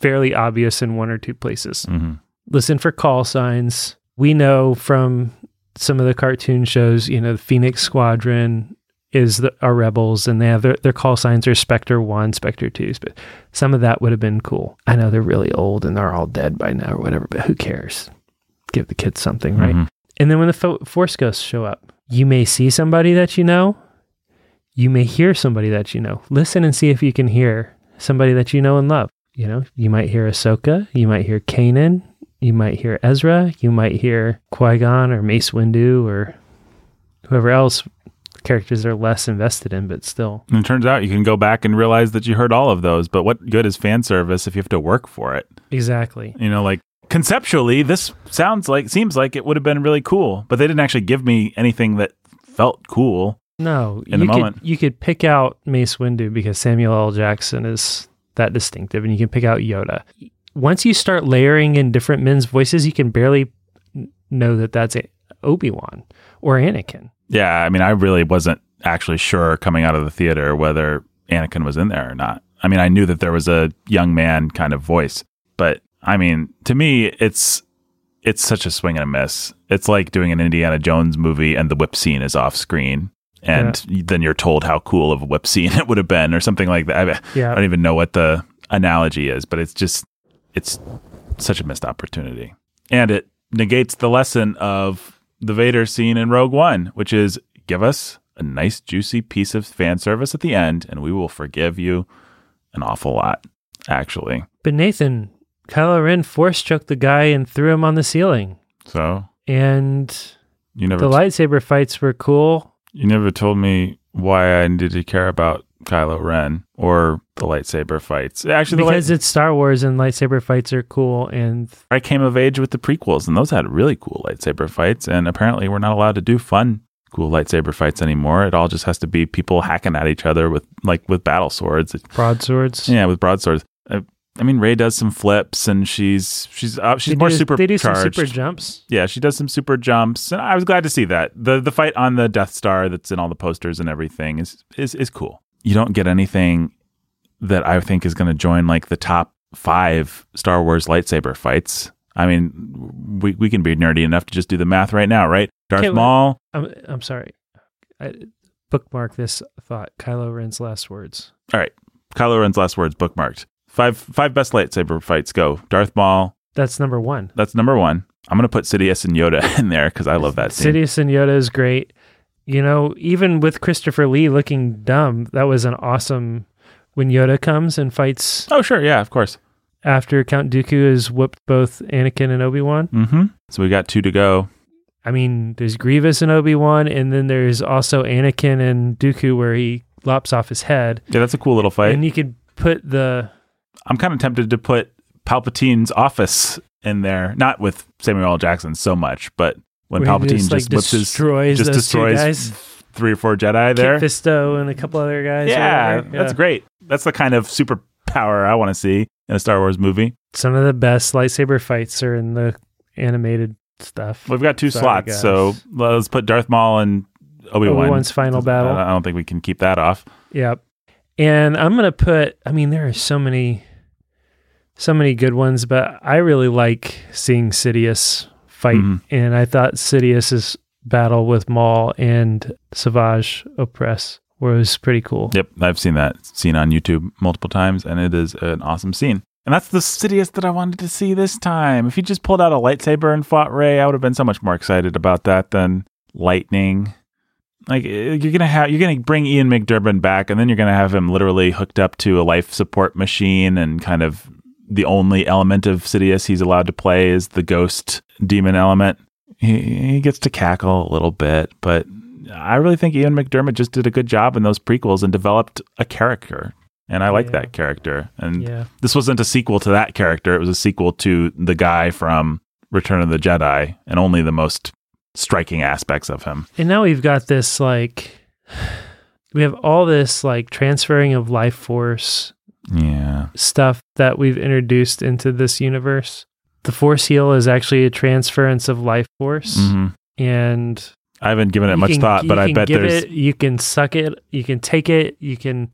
fairly obvious in one or two places hmm listen for call signs. We know from some of the cartoon shows, you know, the Phoenix Squadron is the, are rebels and they have their, their call signs are Spectre 1, Spectre 2. But some of that would have been cool. I know they're really old and they're all dead by now or whatever, but who cares? Give the kids something, right? Mhm. And then when the fo- Force Ghosts show up, you may see somebody that you know. You may hear somebody that you know. Listen and see if you can hear somebody that you know and love. You know, you might hear Ahsoka, you might hear Kanan, you might hear Ezra, you might hear Qui Gon or Mace Windu or whoever else characters are less invested in, but still. And it turns out you can go back and realize that you heard all of those. But what good is fan service if you have to work for it? Exactly. You know, like conceptually, this sounds like seems like it would have been really cool, but they didn't actually give me anything that felt cool. No, In the you moment. could you could pick out Mace Windu because Samuel L. Jackson is that distinctive, and you can pick out Yoda. Once you start layering in different men's voices, you can barely know that that's Obi Wan or Anakin. Yeah, I mean, I really wasn't actually sure coming out of the theater whether Anakin was in there or not. I mean, I knew that there was a young man kind of voice, but I mean, to me, it's it's such a swing and a miss. It's like doing an Indiana Jones movie and the whip scene is off screen, and then you're told how cool of a whip scene it would have been, or something like that. I, I don't even know what the analogy is, but it's just it's such a missed opportunity. And it negates the lesson of the Vader scene in Rogue One, which is give us a nice juicy piece of fan service at the end and we will forgive you an awful lot, actually. But Nathan, Kylo Ren force choked the guy and threw him on the ceiling. So And you never the lightsaber fights were cool. You never told me why I needed to care about Kylo Ren or the lightsaber fights. Actually, the light- Because it's Star Wars and lightsaber fights are cool and I came of age with the prequels, and those had really cool lightsaber fights. And apparently, we're not allowed to do fun, cool lightsaber fights anymore. It all just has to be people hacking at each other with like with battle swords. broadswords. Yeah, with broadswords. I, I mean, Rey does some flips, and she's she's uh, she's They more do, super. They do some super jumps. Yeah, she does some super jumps, and I was glad to see that. the The fight on the Death Star that's in all the posters and everything is is is cool. You don't get anything that I think is going to join like the top five Star Wars lightsaber fights. I mean, we we can be nerdy enough to just do the math right now, right? Darth Okay. Maul. I'm, I'm sorry. I, bookmark this thought. Kylo Ren's last words. All right, Kylo Ren's last words bookmarked. Five five best lightsaber fights go. Darth Maul. That's number one. That's number one. I'm gonna put Sidious and Yoda in there because I love that scene. Sidious and Yoda is great. You know, even with Christopher Lee looking dumb, that was an awesome when Yoda comes and fights Oh sure, yeah, of course. after Count Dooku has whooped both Anakin and Obi Wan. Mm-hmm. So we got two to go. I mean, there's Grievous and Obi Wan, and then there's also Anakin and Dooku where he lops off his head. Yeah, that's a cool little fight. And you could put the I'm kind of tempted to put Palpatine's office in there, not with Samuel L. Jackson so much, but when where Palpatine just, just, like, whips his destroys just destroys three or four Jedi there. Kit Fisto and a couple other guys. or yeah, that's great. That's the kind of superpower I want to see in a Star Wars movie. Some of the best lightsaber fights are in the animated stuff. We've got two Sorry, slots, guys. so let's put Darth Maul and Obi Wan. Obi-Wan's final battle. I don't think we can keep that off. Yep. And I'm gonna put. I mean, there are so many, so many good ones, but I really like seeing Sidious fight, Mhm. and I thought Sidious's battle with Maul and Savage Opress was pretty cool. Yep, I've seen that scene on YouTube multiple times, and it is an awesome scene. And that's the Sidious that I wanted to see this time. If he just pulled out a lightsaber and fought Rey, I would have been so much more excited about that than lightning. Like eh, you're gonna have, you're gonna bring Ian McDiarmid back, and then you're gonna have him literally hooked up to a life support machine, and kind of the only element of Sidious he's allowed to play is the ghost demon element. He, he gets to cackle a little bit, but I really think Ian McDiarmid just did a good job in those prequels and developed a character. And I like Yeah. that character. And Yeah. this wasn't a sequel to that character. It was a sequel to the guy from Return of the Jedi and only the most striking aspects of him. And now we've got this like, we have all this like transferring of life force Yeah. stuff that we've introduced into this universe. The Force Heal is actually a transference of life force, hmm and I haven't given it much can- thought, but I bet there's it, you can suck it, you can take it, you can,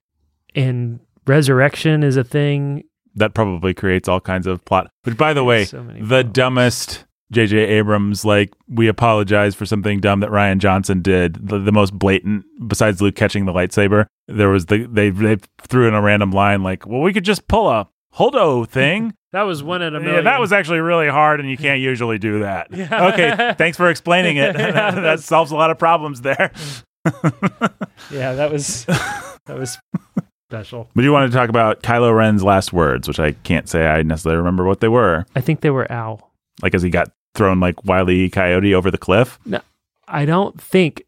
and resurrection is a thing. that probably creates all kinds of plot. Which, by the way, So the problems. dumbest J.J. Abrams, like, we apologize for something dumb that Rian Johnson did. The, the most blatant, besides Luke catching the lightsaber, there was the they they threw in a random line like, "Well, we could just pull a holdo thing." That was one in a yeah, million. that was actually really hard, and you can't usually do that. Yeah. Okay, thanks for explaining it. Yeah, that solves a lot of problems there. yeah, that was that was special. But you wanted to talk about Kylo Ren's last words, which I can't say I necessarily remember what they were. I think they were Al. Like as he got thrown like Wile E. Coyote over the cliff. No, I don't think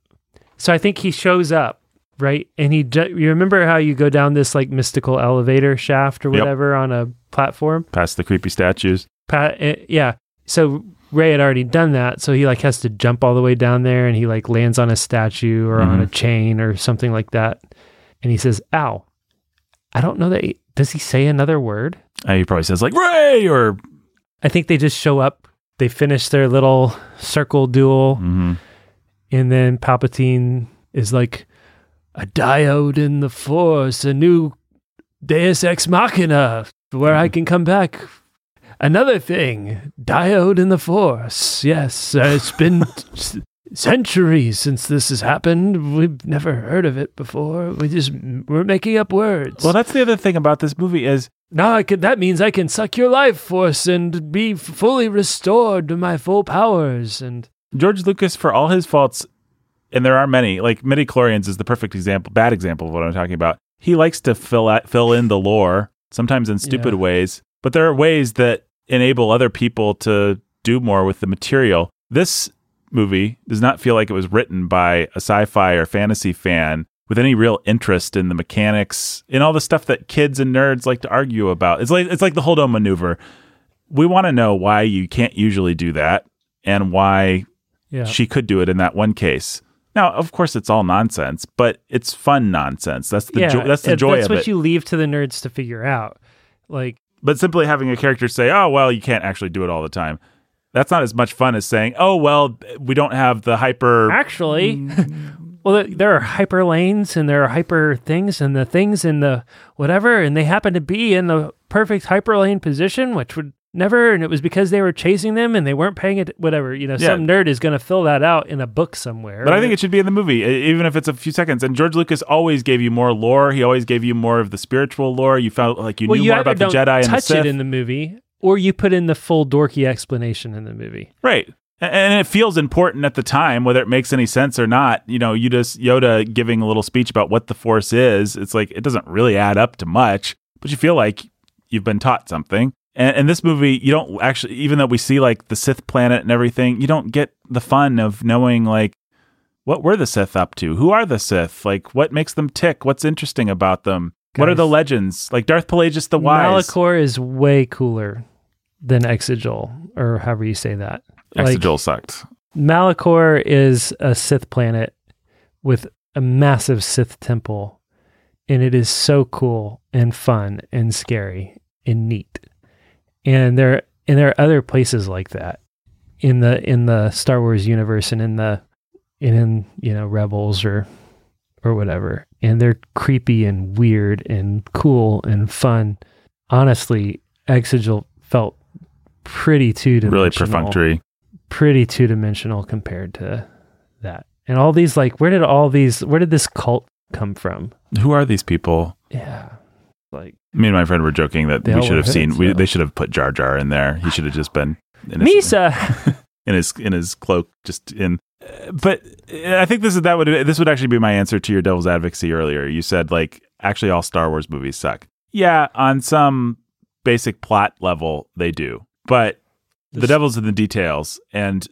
so. I think he shows up right, and he. ju- You remember how you go down this like mystical elevator shaft or Yep. whatever on a platform? past the creepy statues. Pat, uh, yeah. So Rey had already done that, so he like has to jump all the way down there, and he like lands on a statue or on a chain or something like that, and he says, "Ow." I don't know that. He, does he say another word? Uh, he probably says like Rey or I think they just show up. They finish their little circle duel, Mhm. and then Palpatine is like, "A dyad in the Force, a new Deus Ex Machina, where I can come back." Another thing, dyad in the Force. Yes, uh, it's been centuries since this has happened. We've never heard of it before. We just we're making up words. Well, that's the other thing about this movie is Now I could, that means I can suck your life force and be fully restored to my full powers. And George Lucas, for all his faults, and there are many, like midi chlorians is the perfect example, bad example of what I'm talking about. he likes to fill out, fill in the lore, sometimes in stupid Yeah. ways, but there are ways that enable other people to do more with the material. This movie does not feel like it was written by a sci-fi or fantasy fan with any real interest in the mechanics in all the stuff that kids and nerds like to argue about. It's like it's like the Holdo maneuver. We want to know why you can't usually do that and why Yeah. she could do it in that one case. Now, of course, it's all nonsense, but it's fun nonsense. That's the yeah, jo- that's the joy That's of what it. you leave to the nerds to figure out. Like, but simply having a character say, "Oh, well, you can't actually do it all the time," that's not as much fun as saying, "Oh, well, we don't have the hyper." actually. well, there- are hyper lanes and there are hyper things and the things in the whatever, and they happen to be in the perfect hyper lane position, which would never, and it was because they were chasing them and they weren't paying it, whatever. You know, Yeah. some nerd is going to fill that out in a book somewhere. But I think it should be in the movie, even if it's a few seconds. And George Lucas always gave you more lore. He always gave you more of the spiritual lore. You felt like you well, knew you more about the Jedi and touch it in the movie, or you put in the full dorky explanation in the movie. Right. And it feels important at the time, whether it makes any sense or not. You know, you just Yoda giving a little speech about what the Force is. It's like it doesn't really add up to much, but you feel like you've been taught something. And in this movie, you don't actually, even though we see like the Sith planet and everything, you don't get the fun of knowing like what were the Sith up to? Who are the Sith? Like what makes them tick? What's interesting about them? What are the legends? Like Darth Plagueis the Wise. Malachor is way cooler than Exegol, or however you say that. Like, Exegol sucked. Malachor is a Sith planet with a massive Sith temple, and it is so cool and fun and scary and neat. And there and there are other places like that in the in the Star Wars universe and in the and in you know Rebels or or whatever. And they're creepy and weird and cool and fun. Honestly, Exegol felt pretty two dimensional Really perfunctory. Pretty two dimensional compared to that. And all these like where did all these where did this cult come from? Who are these people? Yeah. Like Me and my friend were joking that we should have seen. We, they should have put Jar Jar in there. He should have just been in his, Misa. in his in his cloak, just in. But I think this is that would this would actually be my answer to your devil's advocacy earlier. You said like actually all Star Wars movies suck. Yeah, on some basic plot level they do, but the devil's in the details. And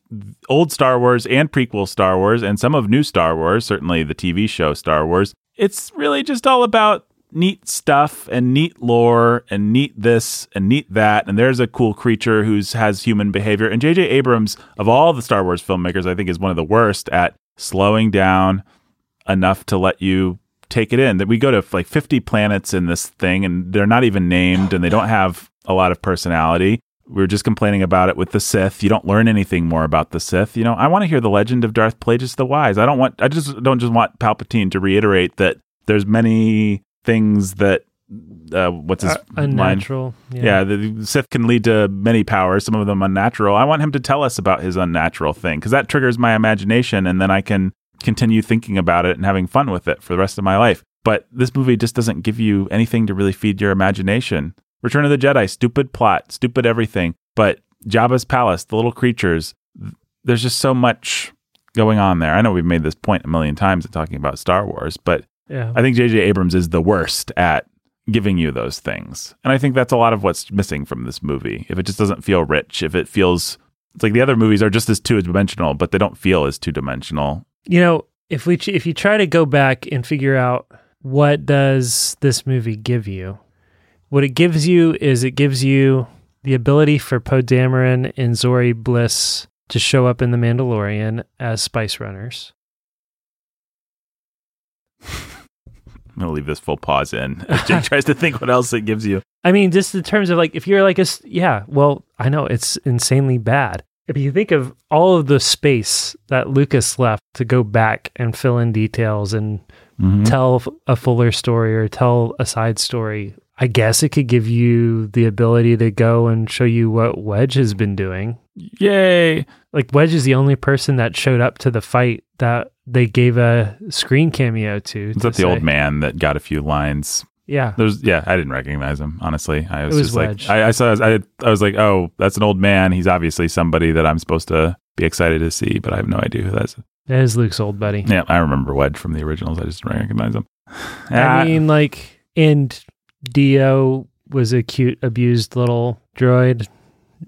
old Star Wars and prequel Star Wars and some of new Star Wars, certainly the TV show Star Wars, it's really just all about neat stuff and neat lore and neat this and neat that. And there's a cool creature who's has human behavior. And J.J. Abrams, of all the Star Wars filmmakers, I think is one of the worst at slowing down enough to let you take it in. That we go to like 50 planets in this thing and they're not even named and they don't have a lot of personality. We were just complaining about it with the Sith. You don't learn anything more about the Sith. You know, I want to hear the legend of Darth Plagueis the Wise. I don't want. I just don't just want Palpatine to reiterate that there's many things that uh, what's his Uh, line? unnatural. Yeah, the, the Sith can lead to many powers, some of them unnatural. I want him to tell us about his unnatural thing because that triggers my imagination and then I can continue thinking about it and having fun with it for the rest of my life. But this movie just doesn't give you anything to really feed your imagination. Return of the Jedi, stupid plot, stupid everything. But Jabba's palace, the little creatures, there's just so much going on there. I know we've made this point a million times in talking about Star Wars, but Yeah. I think J.J. Abrams is the worst at giving you those things. And I think that's a lot of what's missing from this movie. If it just doesn't feel rich, if it feels it's like the other movies are just as two dimensional, but they don't feel as two dimensional. You know, if we ch- if you try to go back and figure out what does this movie give you, what it gives you is it gives you the ability for Poe Dameron and Zorii Bliss to show up in The Mandalorian as Spice Runners. I'm gonna leave this full pause in as Jake tries to think what else it gives you. I mean, just in terms of like, if you're like a yeah, well, I know it's insanely bad. If you think of all of the space that Lucas left to go back and fill in details and mm-hmm. tell a fuller story or tell a side story, I guess it could give you the ability to go and show you what Wedge has been doing. Yay! Like, Wedge is the only person that showed up to the fight that they gave a screen cameo to. Is to that the say- old man that got a few lines? Yeah. There's yeah, I didn't recognize him honestly. I was, It was just Wedge. like I, I saw I I was like, oh, that's an old man. He's obviously somebody that I'm supposed to be excited to see, but I have no idea who that is. That is Luke's old buddy. Yeah, I remember Wedge from the originals. I just didn't recognize him. Yeah, I ah. mean, like, and D-O was a cute, abused little droid.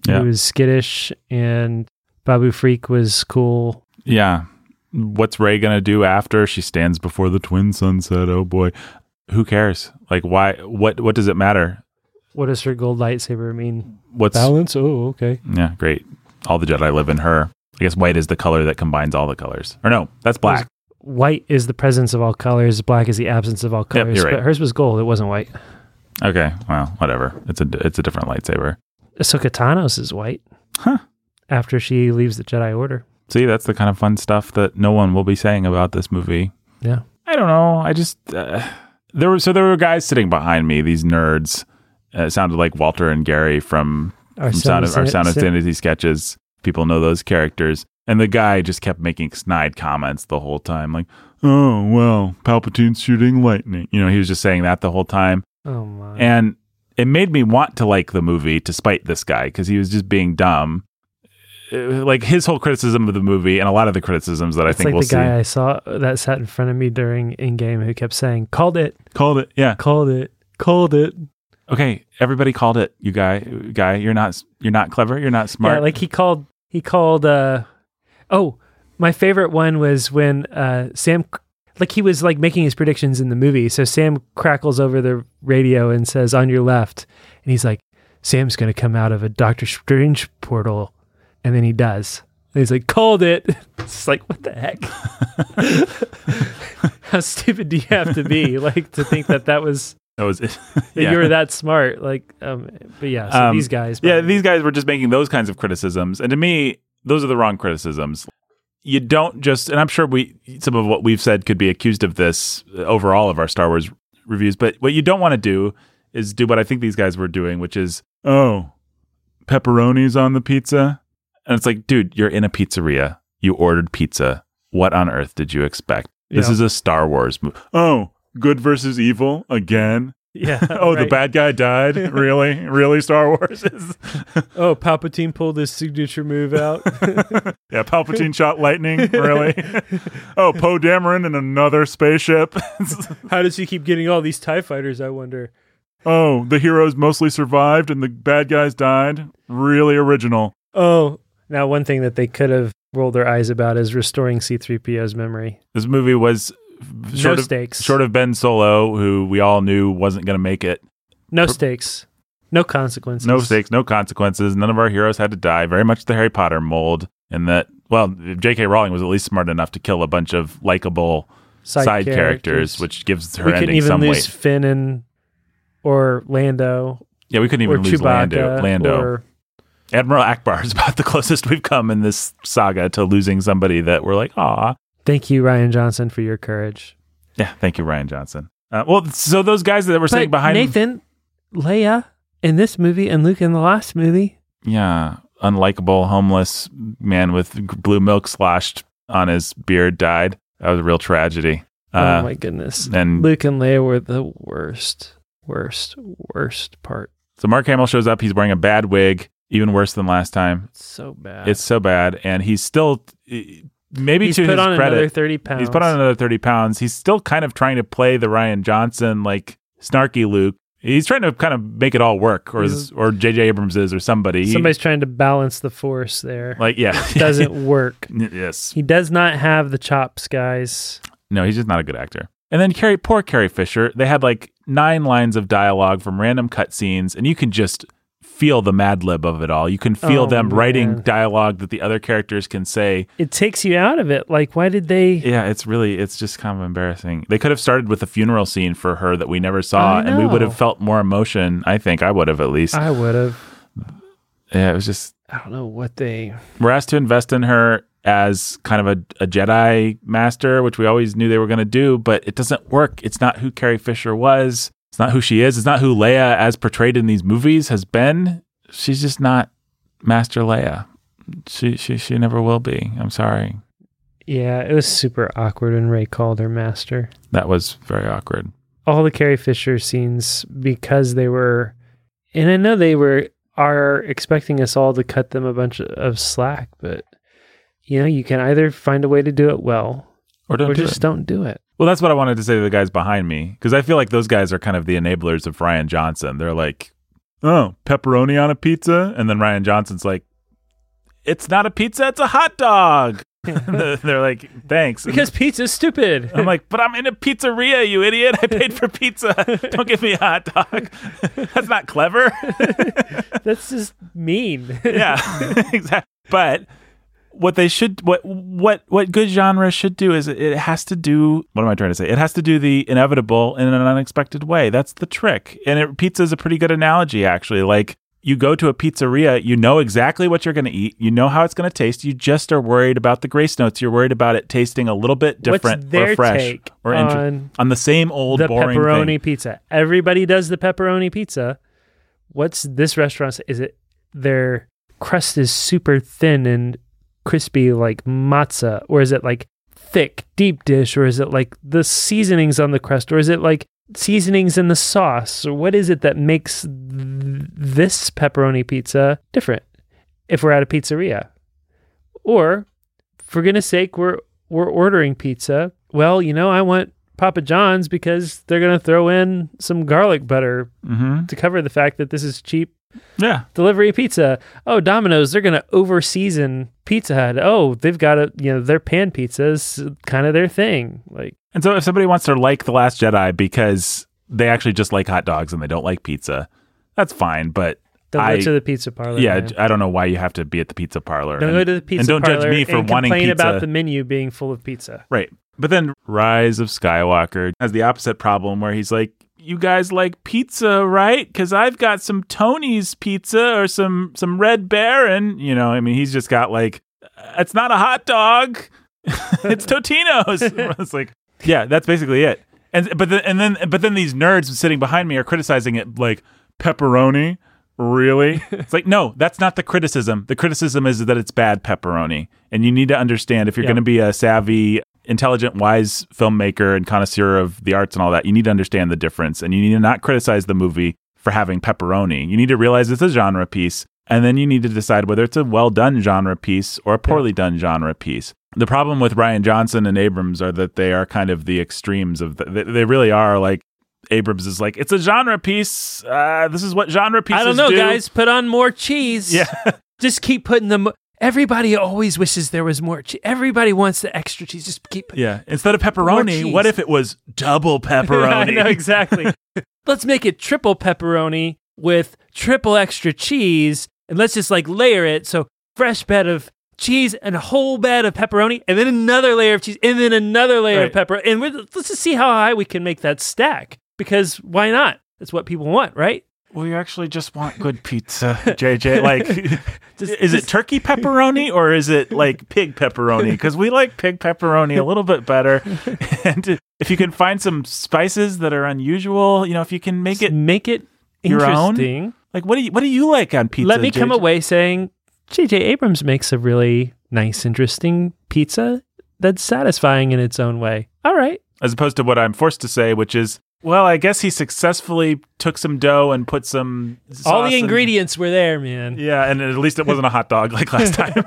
Yeah. He was skittish, and Babu Frik was cool. yeah. What's Rey gonna do after she stands before the twin sunset? Oh boy, who cares? Like, why? What? What does it matter? What does her gold lightsaber mean? What's Balance? Oh, okay. yeah, great. All the Jedi live in her. I guess white is the color that combines all the colors. Or no, that's black. White is the presence of all colors. Black is the absence of all colors. you're right. But hers was gold. It wasn't white. Okay, well, whatever. It's a it's a different lightsaber. Ahsoka Tano's is white. Huh. After she leaves the Jedi Order. See, that's the kind of fun stuff that no one will be saying about this movie. Yeah. I don't know. I just uh, there were so there were guys sitting behind me. These nerds. Uh, it sounded like Walter and Gary from Our from Sound of, our Sound of Sanity sketches. People know those characters. And the guy just kept making snide comments the whole time, like, "Oh well, Palpatine's shooting lightning." You know, he was just saying that the whole time, Oh my. and it made me want to like the movie to spite this guy because he was just being dumb. Uh, Like his whole criticism of the movie, and a lot of the criticisms that I think like we'll the see. guy I saw that sat in front of me during in game who kept saying, "Called it, Called it, yeah. called it, called it." Okay, everybody called it. You guy, guy, you're not, you're not clever. You're not smart. Yeah, like he called. He called. uh Oh, my favorite one was when uh Sam, like he was like making his predictions in the movie. So Sam crackles over the radio and says, "On your left," and he's like, "Sam's going to come out of a Doctor Strange portal," and then he does. And he's like, "Called it." It's like, what the heck? How stupid do you have to be, like, to think that that was that was it. yeah. you were that smart? Like, um, but yeah, so Um, these guys, yeah, these guys were just making those kinds of criticisms, and to me, those are the wrong criticisms. You don't just, and I'm sure we some of what we've said could be accused of this uh, over all of our Star Wars reviews, but what you don't want to do is do what I think these guys were doing, which is, oh, pepperonis on the pizza, and it's like, dude, you're in a pizzeria, you ordered pizza. What on earth did you expect? This Yeah. is a Star Wars movie. Oh, good versus evil again. Yeah. oh, the bad guy died. really, really, Star Wars is. Oh, Palpatine pulled his signature move out. yeah, Palpatine shot lightning. Really? oh, Poe Dameron in another spaceship. How does he keep getting all these TIE fighters, I wonder? oh, the heroes mostly survived and the bad guys died. Really original. Oh, now one thing that they could have rolled their eyes about is restoring C3PO's memory. This movie was short no of stakes. short of Ben Solo, who we all knew wasn't going to make it. no stakes. No consequences. No stakes, no consequences. None of our heroes had to die. Very much the Harry Potter mold. And that, well, J.K. Rowling was at least smart enough to kill a bunch of likable side, characters, which gives her we couldn't even some lose weight. Finn and or Lando Yeah, we couldn't even lose Chewbacca Lando. Lando. or Admiral Ackbar is about the closest we've come in this saga to losing somebody that we're like, aw. Thank you Rian Johnson for your courage. Yeah, thank you, Rian Johnson. Uh, well, so those guys that were sitting behind, Nathan, Leia in this movie and Luke in the last movie. yeah, unlikable homeless man with blue milk sloshed on his beard died. That was a real tragedy. oh Uh, my goodness. and Luke and Leia were the worst, worst, worst part. so Mark Hamill shows up. He's wearing a bad wig, even worse than last time. It's so bad. It's so bad, and he's still maybe He's to put his on another credit. thirty pounds. He's put on another 30 pounds. He's still kind of trying to play the Rian Johnson, like snarky Luke. He's trying to kind of make it all work, or He's- or J.J. Abrams is, or somebody. He- Somebody's trying to balance the force there. like, yeah, it Doesn't work. yes, He does not have the chops, guys. no, he's just not a good actor. And then Carrie, poor Carrie Fisher. They had like nine lines of dialogue from random cutscenes, and you can just feel the mad lib of it all. You can feel Oh, them writing dialogue that the other characters can say. It takes you out of it. Like, why did they? Yeah, it's really it's just kind of embarrassing. They could have started with a funeral scene for her that we never saw, and we would have felt more emotion. I think I would have at least. I would have. yeah, it was just I don't know what they. we're asked to invest in her as kind of a, a Jedi master, which we always knew they were going to do, but it doesn't work. It's not who Carrie Fisher was. It's not who she is. It's not who Leia, as portrayed in these movies, has been. She's just not Master Leia. She she she never will be. I'm sorry. Yeah, it was super awkward when Rey called her master. That was very awkward. All the Carrie Fisher scenes because they were, and I know they were are expecting us all to cut them a bunch of slack, but you know you can either find a way to do it well Or don't or do just it. don't do it. Well, that's what I wanted to say to the guys behind me because I feel like those guys are kind of the enablers of Rian Johnson. They're like, "Oh, pepperoni on a pizza," and then Rian Johnson's like, "It's not a pizza; it's a hot dog." They're like, "Thanks." And Because pizza's stupid. I'm like, "But I'm in a pizzeria, you idiot! I paid for pizza. Don't give me a hot dog. That's not clever." That's just mean. yeah, exactly. But what they should what what what good genre should do is it has to do what am I trying to say? It has to do the inevitable in an unexpected way. That's the trick. And it, pizza is a pretty good analogy actually. Like you go to a pizzeria, you know exactly what you're going to eat, you know how it's going to taste. You just are worried about the grace notes. You're worried about it tasting a little bit different or fresh or inter- on on the same old the boring pepperoni thing. pizza? Everybody does the pepperoni pizza. What's this restaurant? Is it their crust is super thin and crispy like matzah, or is it like thick deep dish, or is it like the seasonings on the crust, or is it like seasonings in the sauce, or what is it that makes th- this pepperoni pizza different? If we're at a pizzeria, or for goodness sake, we're we're ordering pizza. Well, you know, I want Papa John's because they're going to throw in some garlic butter Mhm. to cover the fact that this is cheap Yeah. delivery pizza. Oh, Domino's, they're going to over season Pizza Hut. Oh, they've got a, you know, their pan pizzas kind of their thing. Like, And so if somebody wants to like The Last Jedi because they actually just like hot dogs and they don't like pizza, that's fine. But don't I- go to the pizza parlor. yeah, man. I don't know why you have to be at the pizza parlor. Don't and, go to the pizza and don't judge me for and wanting complain pizza. about the menu being full of pizza. right. But then Rise of Skywalker has the opposite problem where he's like, "You guys like pizza, right? Because I've got some Tony's pizza or some some Red Baron. You know, I mean, he's just got like, uh, it's not a hot dog, it's Totino's. it's like, yeah, that's basically it. And but then and then but then these nerds sitting behind me are criticizing it like pepperoni. Really? It's like, no, that's not the criticism. The criticism is that it's bad pepperoni. And you need to understand if you're Yeah. going to be a savvy, intelligent, wise filmmaker and connoisseur of the arts and all that, you need to understand the difference. And you need to not criticize the movie for having pepperoni. You need to realize it's a genre piece. And then you need to decide whether it's a well done genre piece or a poorly done genre piece. The problem with Rian Johnson and Abrams are that they are kind of the extremes of the, they, they really are like Abrams is like it's a genre piece. Uh, this is what genre pieces I don't know, do. guys. Put on more cheese. Yeah, Just keep putting them. Everybody always wishes there was more cheese. Everybody wants the extra cheese. Just keep. yeah. Instead of pepperoni, what if it was double pepperoni? I know exactly. let's make it triple pepperoni with triple extra cheese, and let's just like layer it. So fresh bed of cheese and a whole bed of pepperoni, and then another layer of cheese, and then another layer of Right. pepper. And we're, let's just see how high we can make that stack. Because why not? That's what people want, right? We actually just want good pizza, JJ. Like, Just- is it turkey pepperoni or is it like pig pepperoni? Because we like pig pepperoni a little bit better. And if you can find some spices that are unusual, you know, if you can make it make it your own? interesting. like, what do you what do you like on pizza? Let me come away saying J.J. Abrams makes a really nice, interesting pizza that's satisfying in its own way. All right. as opposed to what I'm forced to say, which is, well, I guess he successfully took some dough and put some All the and- ingredients were there, man. yeah, and at least it wasn't a hot dog like last time.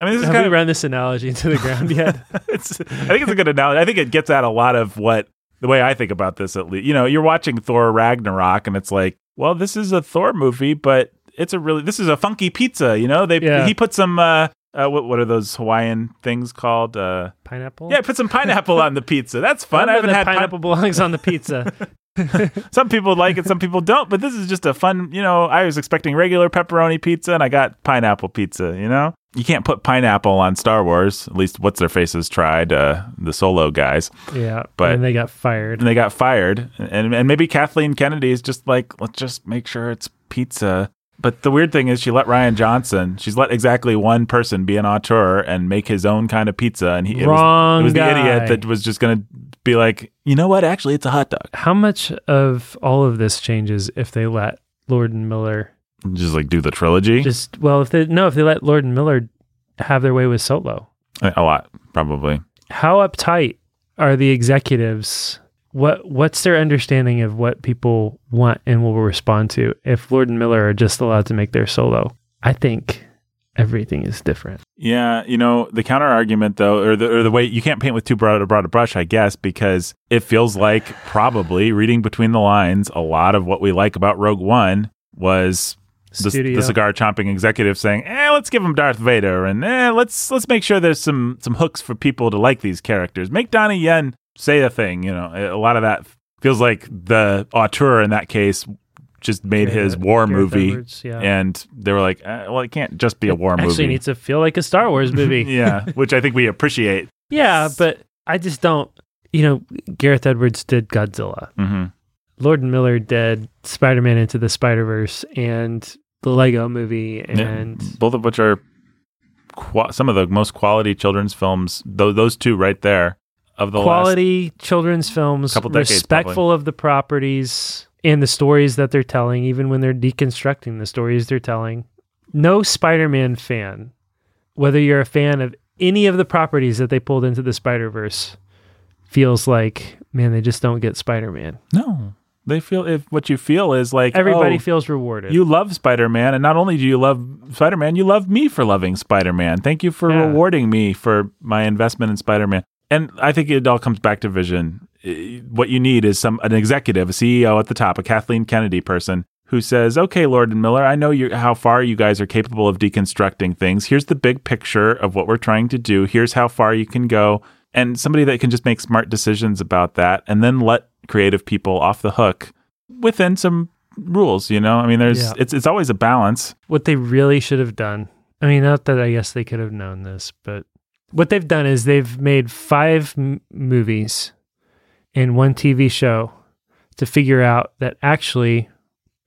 I mean, this is Have kind of run this analogy into the ground yet? it's, I think it's a good analogy. I think it gets at a lot of what the way I think about this. At least, you know, you're watching Thor Ragnarok, and it's like, well, this is a Thor movie, but it's a really this is a funky pizza. You know, they Yeah. he put some uh, uh, what what are those Hawaiian things called? Uh, Pineapple? yeah, put some pineapple on the pizza. That's fun. don't I haven't had pine- pineapple belongs on the pizza. some people like it, some people don't. But this is just a fun. You know, I was expecting regular pepperoni pizza, and I got pineapple pizza. You know, you can't put pineapple on Star Wars. At least what's their faces tried. Uh, the Solo guys. yeah. But- and they got fired. and they got fired. And and maybe Kathleen Kennedy is just like, let's just make sure it's pizza. But the weird thing is, she let Rian Johnson. She's let exactly one person be an auteur and make his own kind of pizza, and he Wrong it was, it was the guy. idiot that was just going to be like, you know what? Actually, it's a hot dog. How much of all of this changes if they let Lord and Miller Just like do the trilogy. just well if they no if they let Lord and Miller have their way with Solo? a lot, probably. How uptight are the executives? What what's their understanding of what people want and will respond to if Lord and Miller are just allowed to make their solo? I think everything is different. Yeah, you know the counter argument though, or the or the way you can't paint with too broad a broad a brush, I guess, because it feels like probably reading between the lines, a lot of what we like about Rogue One was the, the cigar chomping executive saying, "Eh, let's give him Darth Vader, and eh, let's let's make sure there's some some hooks for people to like these characters. Make Donnie Yen say a thing." You know, a lot of that feels like the auteur in that case just made his war movie, Edwards, yeah. and they were like, eh, "Well, it can't just be a war movie. It actually needs to feel like a Star Wars movie. yeah, which I think we appreciate. Yeah, but I just don't. You know, Gareth Edwards did Godzilla. hmm Lord and Miller did Spider Man Into the Spider Verse and the Lego movie and both of which are qua- some of the most quality children's films. Those those two right there of the last quality children's films, Couple decades, respectful of the properties and the stories that they're telling, even when they're deconstructing the stories they're telling. No Spider Man fan, whether you're a fan of any of the properties that they pulled into the Spider Verse, feels like, man, they just don't get Spider Man. No, they feel if what you feel is like Everybody oh, feels rewarded. you love Spider Man, and not only do you love Spider Man, you love me for loving Spider Man. Thank you for Yeah. rewarding me for my investment in Spider Man. And I think it all comes back to vision. What you need is some an executive, a CEO at the top, a Kathleen Kennedy person who says, "Okay, Lord and Miller, I know you how far you guys are capable of deconstructing things. Here's the big picture of what we're trying to do. Here's how far you can go." And somebody that can just make smart decisions about that, and then let creative people off the hook within some rules. You know, I mean, there's Yeah. it's it's always a balance. what they really should have done. I mean, not that I guess they could have known this, but what they've done is they've made five m- movies and one TV show to figure out that actually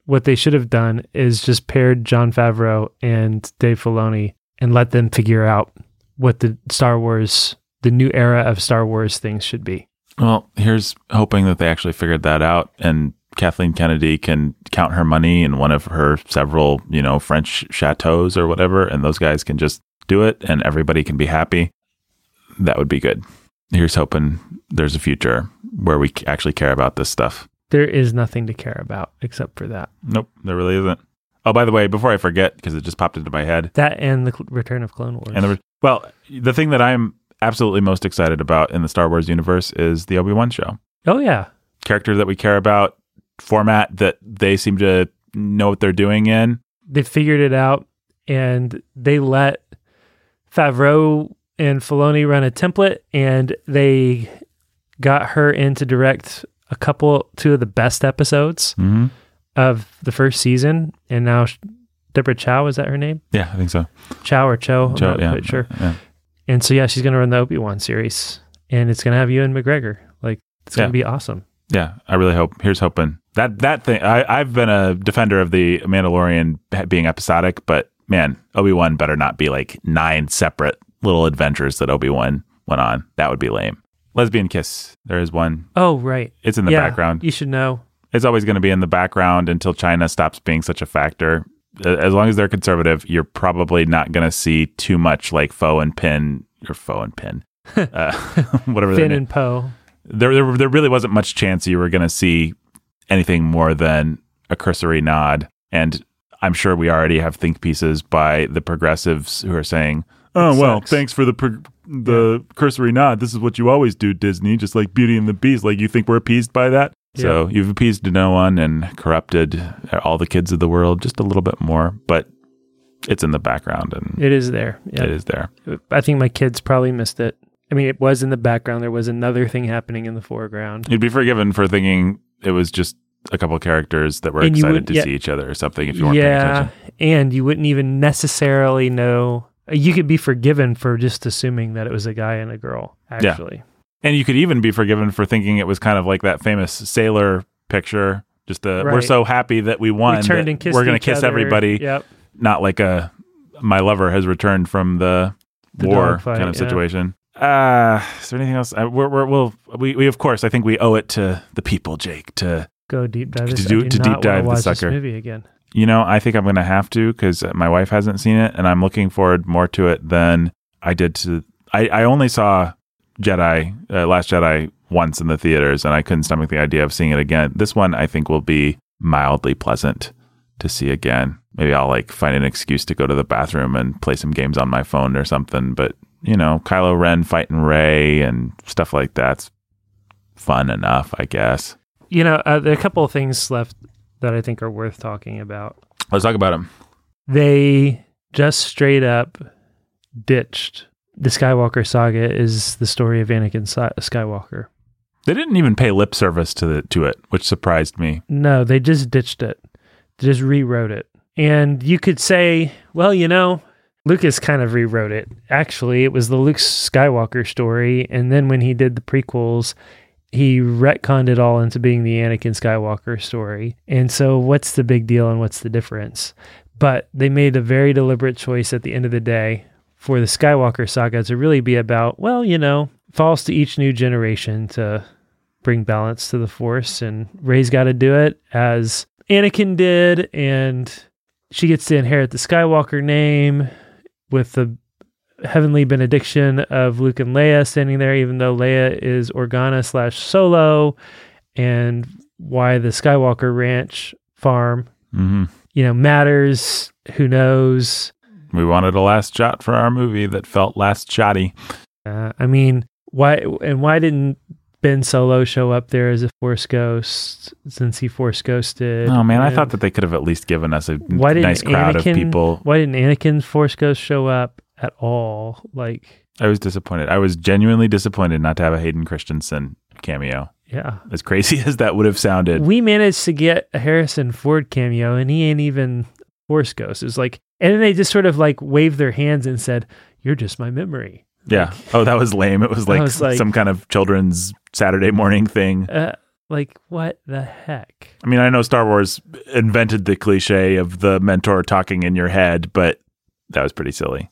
what they should have done is just paired Jon Favreau and Dave Filoni and let them figure out what the Star Wars, the new era of Star Wars things should be. Well, here's hoping that they actually figured that out and Kathleen Kennedy can count her money in one of her several, you know, French chateaus or whatever, and those guys can just do it and everybody can be happy. That would be good. Here's hoping there's a future where we actually care about this stuff. There is nothing to care about except for that. Nope, there really isn't. Oh, by the way, before I forget, because it just popped into my head, That and the cl- Return of Clone Wars. and the, well, the thing that I'm absolutely most excited about in the Star Wars universe is the Obi Wan show. oh yeah, character that we care about, format that they seem to know what they're doing in. they figured it out and they let Favreau and Filoni run a template and they got her in to direct a couple two of the best episodes Mm-hmm. of the first season and now Deborah Chow is that her name? Yeah, I think so. Chow or Cho? I'm not yeah, quite sure. yeah. And so yeah, she's going to run the Obi-Wan series and it's going to have Ewan McGregor. Like it's going Yeah. to be awesome. Yeah, I really hope. Here's hoping that that thing. I, I've been a defender of the Mandalorian being episodic, but man, Obi Wan better not be like nine separate little adventures that Obi Wan went on. That would be lame. Lesbian kiss. There is one. Oh, right. It's in the yeah, background. You should know. It's always going to be in the background until China stops being such a factor. As long as they're conservative, you're probably not going to see too much like Foe and Pin or Foe and Pin, uh, whatever Finn and Poe. there, there there really wasn't much chance you were going to see anything more than a cursory nod and i'm sure we already have think pieces by the progressives who are saying oh It well sucks. thanks for the the cursory nod this is what you always do disney just like beauty and the beast like you think we're appeased by that so you've appeased no one and corrupted all the kids of the world just a little bit more but it's in the background and It is there. Yeah. it is there I think my kids probably missed it. I mean, it was in the background. There was another thing happening in the foreground. You'd be forgiven for thinking it was just a couple characters that were And excited would- to yeah. see each other or something if you weren't paying yeah, attention. and you wouldn't even necessarily know. You could be forgiven for just assuming that it was a guy and a girl. Yeah. Actually, And you could even be forgiven for thinking it was kind of like that famous sailor picture. Just a, we're so happy that we won. we that we're gonna kiss other. everybody. Yep. Not like a my lover has returned from the, The war dogfight, kind of yeah. situation. Uh, is there anything else? Uh, we're, we're, we'll, we, we, of course, I think we owe it to the people, Jake, to Go deep dive. To do- to deep dive the sucker. This movie again. You know, I think I'm going to have to because my wife hasn't seen it, and I'm looking forward more to it than I did to. I, I only saw Jedi, uh, Last Jedi, once in the theaters, and I couldn't stomach the idea of seeing it again. This one, I think, will be mildly pleasant to see again. maybe I'll like find an excuse to go to the bathroom and play some games on my phone or something. But you know, Kylo Ren fighting Rey and stuff like that's fun enough, I guess. You know, uh, there are a couple of things left that I think are worth talking about. Let's talk about them. They just straight up ditched the Skywalker saga is the story of Anakin Skywalker. They didn't even pay lip service to the, to it, which surprised me. No, they just ditched it. They just rewrote it. And you could say, well, you know, Lucas kind of rewrote it. Actually, it was the Luke Skywalker story, and then when he did the prequels, he retconned it all into being the Anakin Skywalker story. And so, what's the big deal and what's the difference? But they made a very deliberate choice at the end of the day for the Skywalker saga to really be about, well, you know, falls to each new generation to bring balance to the Force. And Rey's got to do it as Anakin did. And she gets to inherit the Skywalker name with the heavenly benediction of Luke and Leia standing there, even though Leia is Organa slash Solo, and why the Skywalker Ranch farm, mm-hmm. you know, matters. Who knows? We wanted a last shot for our movie that felt last shotty. Uh, I mean, why and why didn't Ben Solo show up there as a Force Ghost since he Force Ghosted? Oh man, and I thought that they could have at least given us a why didn't nice crowd Anakin, of people. Why didn't Anakin Force Ghost show up at all? Like, I was disappointed. I was genuinely disappointed not to have a Hayden Christensen cameo. yeah, As crazy as that would have sounded. we managed to get a Harrison Ford cameo, and he ain't even Force Ghost. It was like, and then they just sort of like waved their hands and said, "You're just my memory." Yeah. Oh, that was lame. It was like, was like- some kind of children's Saturday morning thing. Uh, like what the heck? I mean, I know Star Wars invented the cliche of the mentor talking in your head, but that was pretty silly.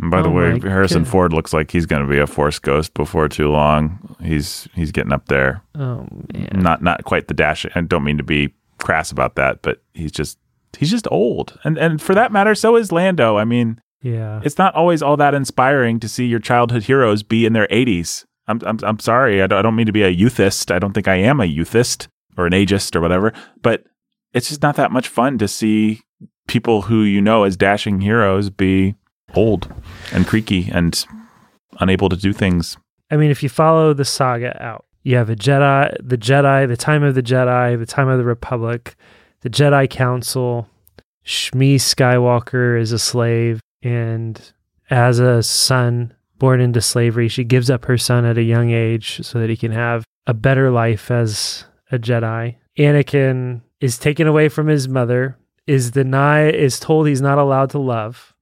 And by the Oh way, Harrison God. Ford looks like he's going to be a Force ghost before too long. He's he's getting up there. Oh man, Not not quite the dash. I don't mean to be crass about that, but he's just he's just old. And and for that matter, so is Lando. I mean, yeah. it's not always all that inspiring to see your childhood heroes be in their 80s. I'm I'm, I'm sorry. I don't, I don't mean to be a youthist. I don't think I am a youthist or an ageist or whatever, but it's just not that much fun to see people who you know as dashing heroes be old and creaky and unable to do things. I mean, if you follow the saga out, you have a Jedi, the Jedi, the time of the Jedi, the time of the Republic, the Jedi Council. Shmi Skywalker is a slave, and as a son born into slavery, she gives up her son at a young age so that he can have a better life as a Jedi. Anakin is taken away from his mother, is denied, is told he's not allowed to love.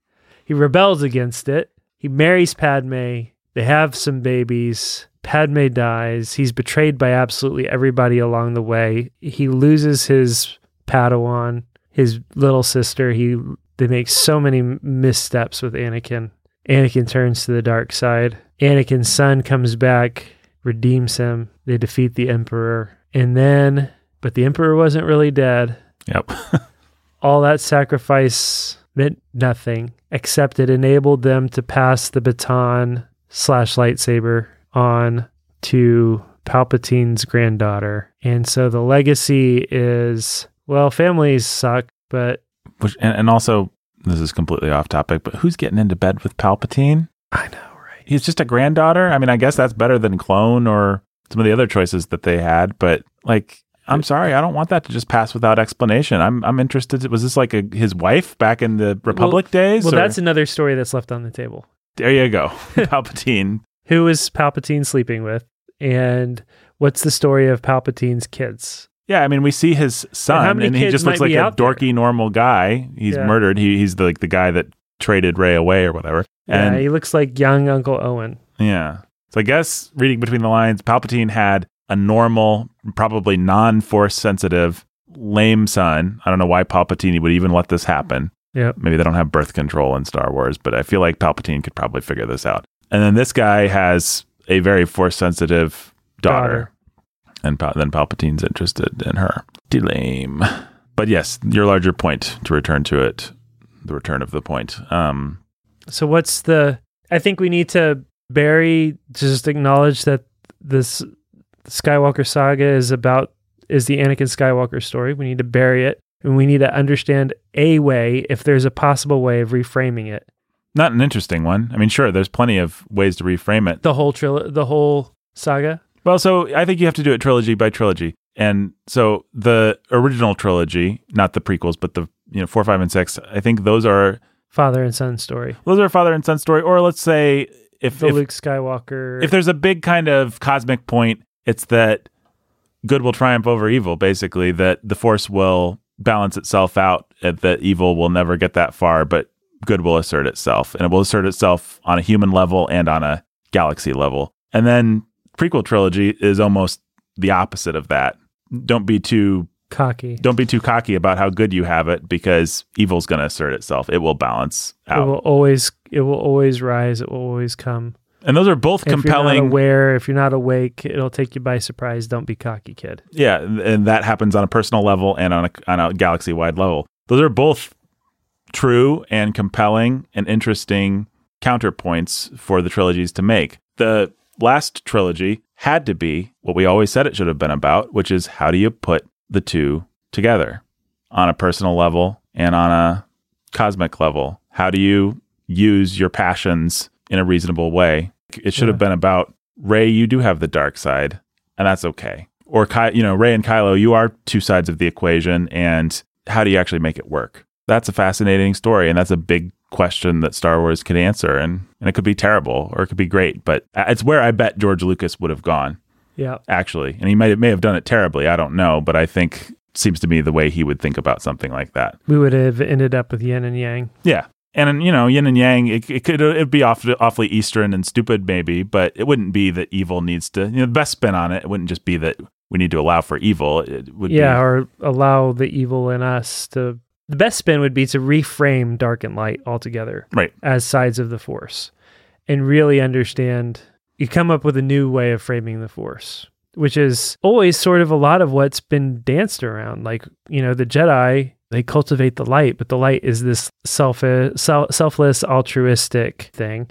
He rebels against it. He marries Padme. They have some babies. Padme dies. He's betrayed by absolutely everybody along the way. He loses his Padawan, his little sister. He they make so many missteps with Anakin. Anakin turns to the dark side. Anakin's son comes back, redeems him. They defeat the Emperor. And then, but the Emperor wasn't really dead Yep. all that sacrifice meant nothing except it enabled them to pass the baton slash lightsaber on to Palpatine's granddaughter. And so the legacy is well, families suck, but Which and, and also this is completely off topic, but who's getting into bed with Palpatine? I know, right? He's just a granddaughter. I mean, I guess that's better than clone or some of the other choices that they had, but like I'm sorry, I don't want that to just pass without explanation. I'm I'm interested. Was this like a, his wife back in the Republic days? Well, or- that's another story that's left on the table. there you go, Palpatine. Who is Palpatine sleeping with? And what's the story of Palpatine's kids? Yeah, I mean, we see his son, many and he just looks like a out there? dorky normal guy. He's Yeah. murdered. He, he's the, like the guy that traded Rey away or whatever. yeah, And he looks like young Uncle Owen. Yeah. So I guess reading between the lines, Palpatine had a normal, probably non force sensitive, lame son. I don't know why Palpatine would even let this happen. Yep. Maybe they don't have birth control in Star Wars, but I feel like Palpatine could probably figure this out. And then this guy has a very force sensitive daughter. Daughter. And Pal- then Palpatine's interested in her. De lame. But yes, your larger point to return to it, the return of the point. Um, So what's the? I think we need to bury just acknowledge that this Skywalker saga is about is the Anakin Skywalker story. We need to bury it and we need to understand a way if there's a possible way of reframing it. Not an interesting one. I mean, sure, there's plenty of ways to reframe it. The whole tril- the whole saga. Well, so I think you have to do it trilogy by trilogy. And so the original trilogy, not the prequels, but the you know four, five, and six. I think those are father and son story. Those are father and son story. Or let's say if the if, Luke Skywalker. if there's a big kind of cosmic point, it's that good will triumph over evil. Basically, that the force will balance itself out, and that evil will never get that far, but good will assert itself, and it will assert itself on a human level and on a galaxy level. And then prequel trilogy is almost the opposite of that. Don't be too cocky. don't be too cocky about how good you have it because evil's going to assert itself. It will balance out. It will always it will always rise. It will always come. And those are both If you're compelling. aware, if you're not awake, it'll take you by surprise. Don't be cocky, kid. Yeah, and that happens on a personal level and on a on a galaxy wide level. Those are both true and compelling and interesting counterpoints for the trilogies to make. The last trilogy had to be what we always said it should have been about, which is how do you put the two together on a personal level and on a cosmic level? How do you use your passions in a reasonable way? It should have been about Rey, you do have the dark side, and that's okay. Or Ky- you know, Rey and Kylo, you are two sides of the equation, and how do you actually make it work? That's a fascinating story, and that's a big question that Star Wars could answer, and and it could be terrible or it could be great, but it's where I bet George Lucas would have gone Yeah. actually, and he might may have done it terribly. I don't know, but I think seems to me the way he would think about something like that. We would have ended up with yin and yang. Yeah. And you know, yin and yang, it, it could it'd be awfully, awfully Eastern and stupid, maybe, but it wouldn't be that evil needs to. You know, the best spin on it, it wouldn't just be that we need to allow for evil. It would yeah, be or allow the evil in us to. The best spin would be to reframe dark and light altogether right. as sides of the force and really understand. You come up with a new way of framing the force, which is always sort of a lot of what's been danced around. Like, you know, the Jedi, they cultivate the light, but the light is this self, self selfless, altruistic thing.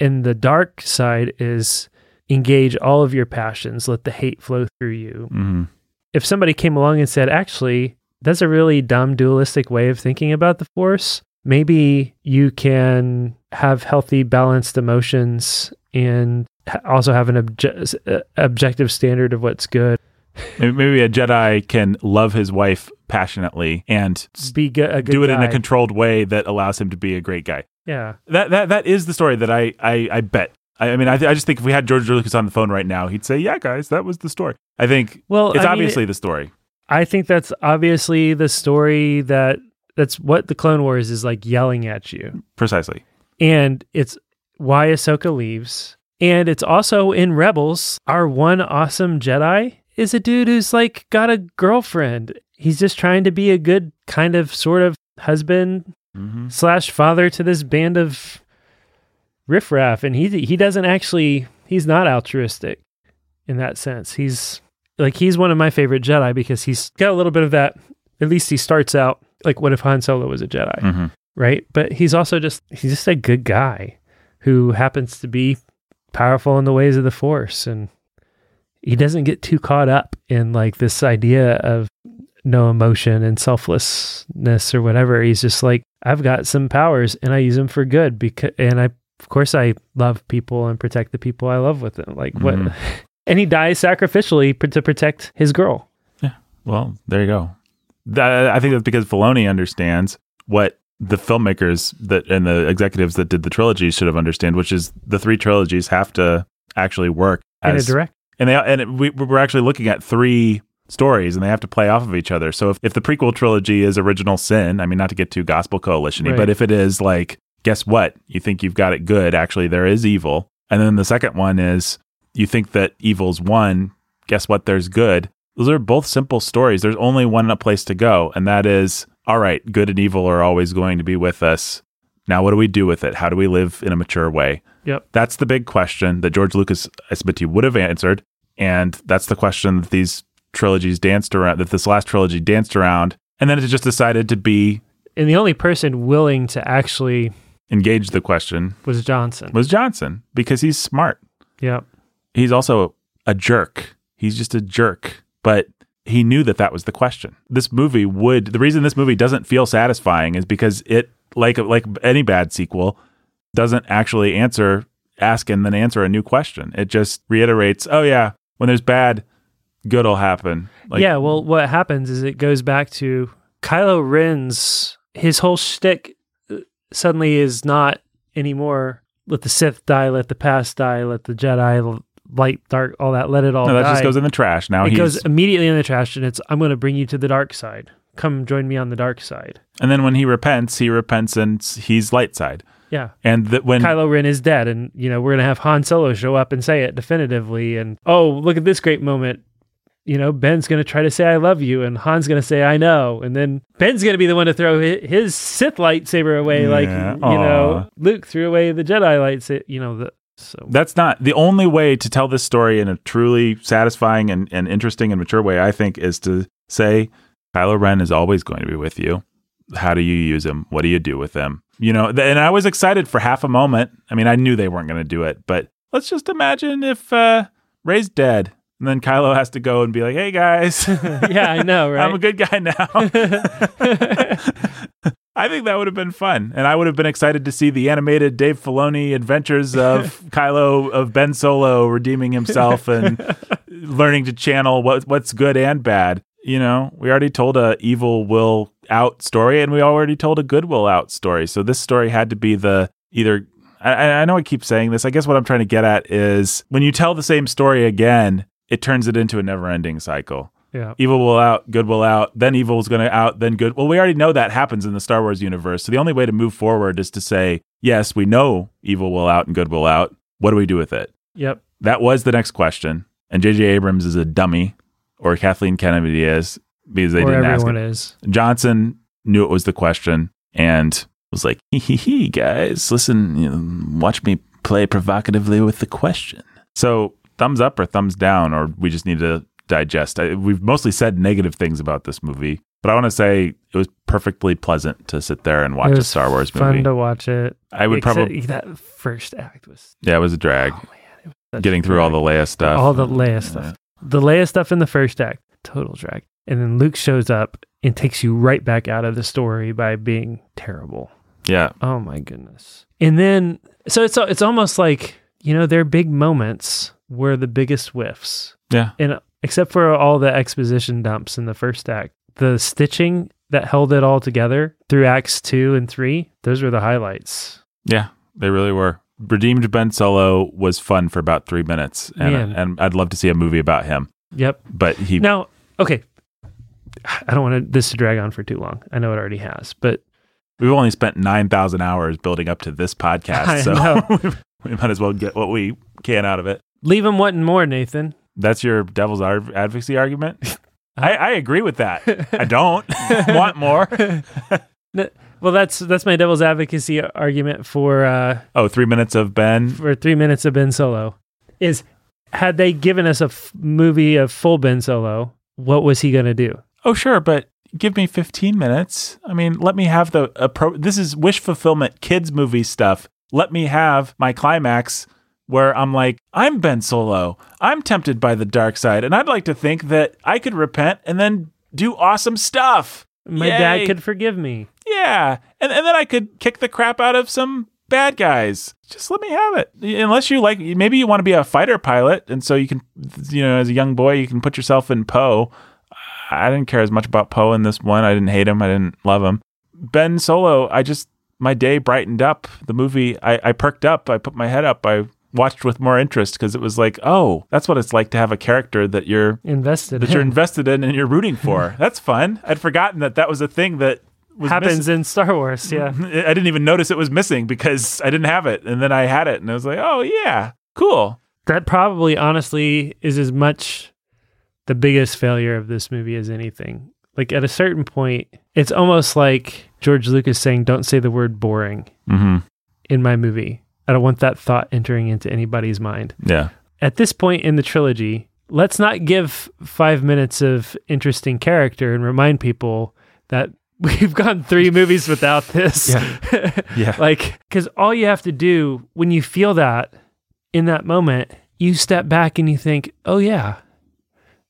And the dark side is engage all of your passions, let the hate flow through you hmm if somebody came along and said, actually, that's a really dumb dualistic way of thinking about the force, maybe you can have healthy, balanced emotions and also have an obje- uh, objective standard of what's good. Maybe, maybe a Jedi can love his wife passionately and Be go- do it in a controlled way that allows him to be a great guy. yeah. That that that is the story that I I, I bet. I, I mean, I, th- I just think if we had George Lucas on the phone right now, he'd say, "Yeah, guys, that was the story." I think Well, it's I mean, obviously the story. I think that's obviously the story that that's what the Clone Wars is like yelling at you. Precisely. and it's why Ahsoka leaves. And it's also in Rebels. Our one awesome Jedi is a dude who's like got a girlfriend. He's just trying to be a good kind of sort of husband hmm slash father to this band of riffraff, and he he doesn't actually he's not altruistic in that sense. He's like he's one of my favorite Jedi because he's got a little bit of that. At least he starts out like what if Han Solo was a Jedi hmm right? But he's also just he's just a good guy who happens to be powerful in the ways of the force and he doesn't get too caught up in like this idea of no emotion and selflessness or whatever. He's just like I've got some powers and I use them for good because and I of course I love people and protect the people I love with them. Like what Mhm. and he dies sacrificially to protect his girl. Yeah. Well, there you go. That, I think that's because Filoni understands what the filmmakers that and the executives that did the trilogy should have understood, which is the three trilogies have to actually work In a as direct and they and it, we, we're actually looking at three stories and they have to play off of each other. So if, if the prequel trilogy is original sin, I mean not to get too gospel coalition-y, Right. but if it is like, guess what? You think you've got it good, actually there is evil. And then the second one is you think that evil's won, guess what? There's good. Those are both simple stories. There's only one place to go, and that is all right, good and evil are always going to be with us. Now, what do we do with it? How do we live in a mature way? Yep. That's the big question that George Lucas, I submit to you, would have answered. And that's the question that these trilogies danced around, that this last trilogy danced around. And then it just decided to be and the only person willing to actually engage the question was Johnson. was Johnson because he's smart. Yep. He's also a jerk. He's just a jerk. But he knew that that was the question. This movie would the reason this movie doesn't feel satisfying is because it like like any bad sequel doesn't actually answer ask and then answer a new question. It just reiterates, "Oh yeah, when there's bad, good'll happen." Like, yeah, well, what happens is it goes back to Kylo Ren's his whole shtick uh, suddenly is not anymore. Let the Sith die, let the past die, let the Jedi light, dark, all that. Let it all. no, that die. just goes in the trash. Now it he's goes immediately in the trash, and it's I'm going to bring you to the dark side. Come join me on the dark side. and then when he repents, he repents and he's light side. Yeah, And that when Kylo Ren is dead, and you know we're going to have Han Solo show up and say it definitively. And oh, look at this great moment. You know, Ben's going to try to say "I love you," and Han's going to say "I know," and then Ben's going to be the one to throw hi- his Sith lightsaber away, like Yeah, you know. Luke threw away the Jedi lightsaber. You know, the, so that's not the only way to tell this story in a truly satisfying and, and interesting and mature way, I think, is to say Kylo Ren is always going to be with you. How do you use him? What do you do with him? You know, and I was excited for half a moment. I mean, I knew they weren't going to do it, but let's just imagine if uh, Rey's dead. And then Kylo has to go and be like, hey guys, yeah, I know, right? I'm a good guy now. I think that would have been fun. And I would have been excited to see the animated Dave Filoni adventures of Kylo, of Ben Solo redeeming himself and learning to channel what, what's good and bad. You know, we already told a evil will out story and we already told a good will out story. So this story had to be the either. I, I know I keep saying this. I guess what I'm trying to get at is when you tell the same story again, it turns it into a never ending cycle yeah, evil will out, good will out, then evil is going to out, then good. Well, we already know that happens in the Star Wars universe. So the only way to move forward is to say, yes, we know evil will out and good will out. What do we do with it? yep. That was the next question. And J.J. Abrams is a dummy, or Kathleen Kennedy is, because they or didn't ask everyone it. is. Johnson knew it was the question and was like, hee hee hee, guys, listen, you know, watch me play provocatively with the question. So, thumbs up or thumbs down, or we just need to digest. I, we've mostly said negative things about this movie, but I want to say it was perfectly pleasant to sit there and watch a Star Wars fun movie. Fun to watch it. I would Except probably, that first act was yeah, it was a drag. oh man, was Getting through all drag. the Leia stuff. all the Leia stuff. The Leia stuff in the first act, total drag. And then Luke shows up and takes you right back out of the story by being terrible. Yeah. Oh my goodness. And then so it's it's almost like, you know, their big moments were the biggest whiffs. Yeah. And except for all the exposition dumps in the first act, the stitching that held it all together through acts 2 and 3, those were the highlights. Yeah, they really were. Redeemed Ben Solo was fun for about three minutes, and Man. and I'd love to see a movie about him. Yep. But he, Now, okay. I don't want this to drag on for too long. I know it already has, but we've only spent nine thousand hours building up to this podcast, I so we might as well get what we can out of it. leave him wanting more, Nathan. That's your devil's advocacy argument. I, I agree with that. I don't want more. Well, that's that's my devil's advocacy argument for uh, Oh, three minutes of Ben. for three minutes of Ben Solo is had they given us a f- movie of full Ben Solo, what was he going to do? Oh, sure, but give me 15 minutes. I mean, let me have the appro- this is wish fulfillment kids movie stuff. Let me have my climax where I'm like, I'm Ben Solo. I'm tempted by the dark side, and I'd like to think that I could repent and then do awesome stuff. My Yay. dad could forgive me. Yeah. And and then I could kick the crap out of some bad guys. Just let me have it. Unless you like maybe you want to be a fighter pilot and so you can you know, as a young boy you can put yourself in Poe. I didn't care as much about Poe in this one. I didn't hate him. I didn't love him. Ben Solo, I just my day brightened up. The movie I, I perked up. I put my head up. I watched with more interest because it was like, oh, that's what it's like to have a character that you're Invested that you're in. invested in and you're rooting for. That's fun. I'd forgotten that that was a thing that was happens missing. in Star Wars. Yeah, I didn't even notice it was missing because I didn't have it, and then I had it, and I was like, "Oh yeah, cool." that probably honestly is as much the biggest failure of this movie as anything. Like at a certain point, it's almost like George Lucas saying, "Don't say the word boring Mm-hmm. in my movie." I don't want that thought entering into anybody's mind. Yeah, At this point in the trilogy, let's not give five minutes of interesting character and remind people that we've gone three movies without this. yeah, yeah. like, because all you have to do when you feel that in that moment, you step back and you think, oh, yeah,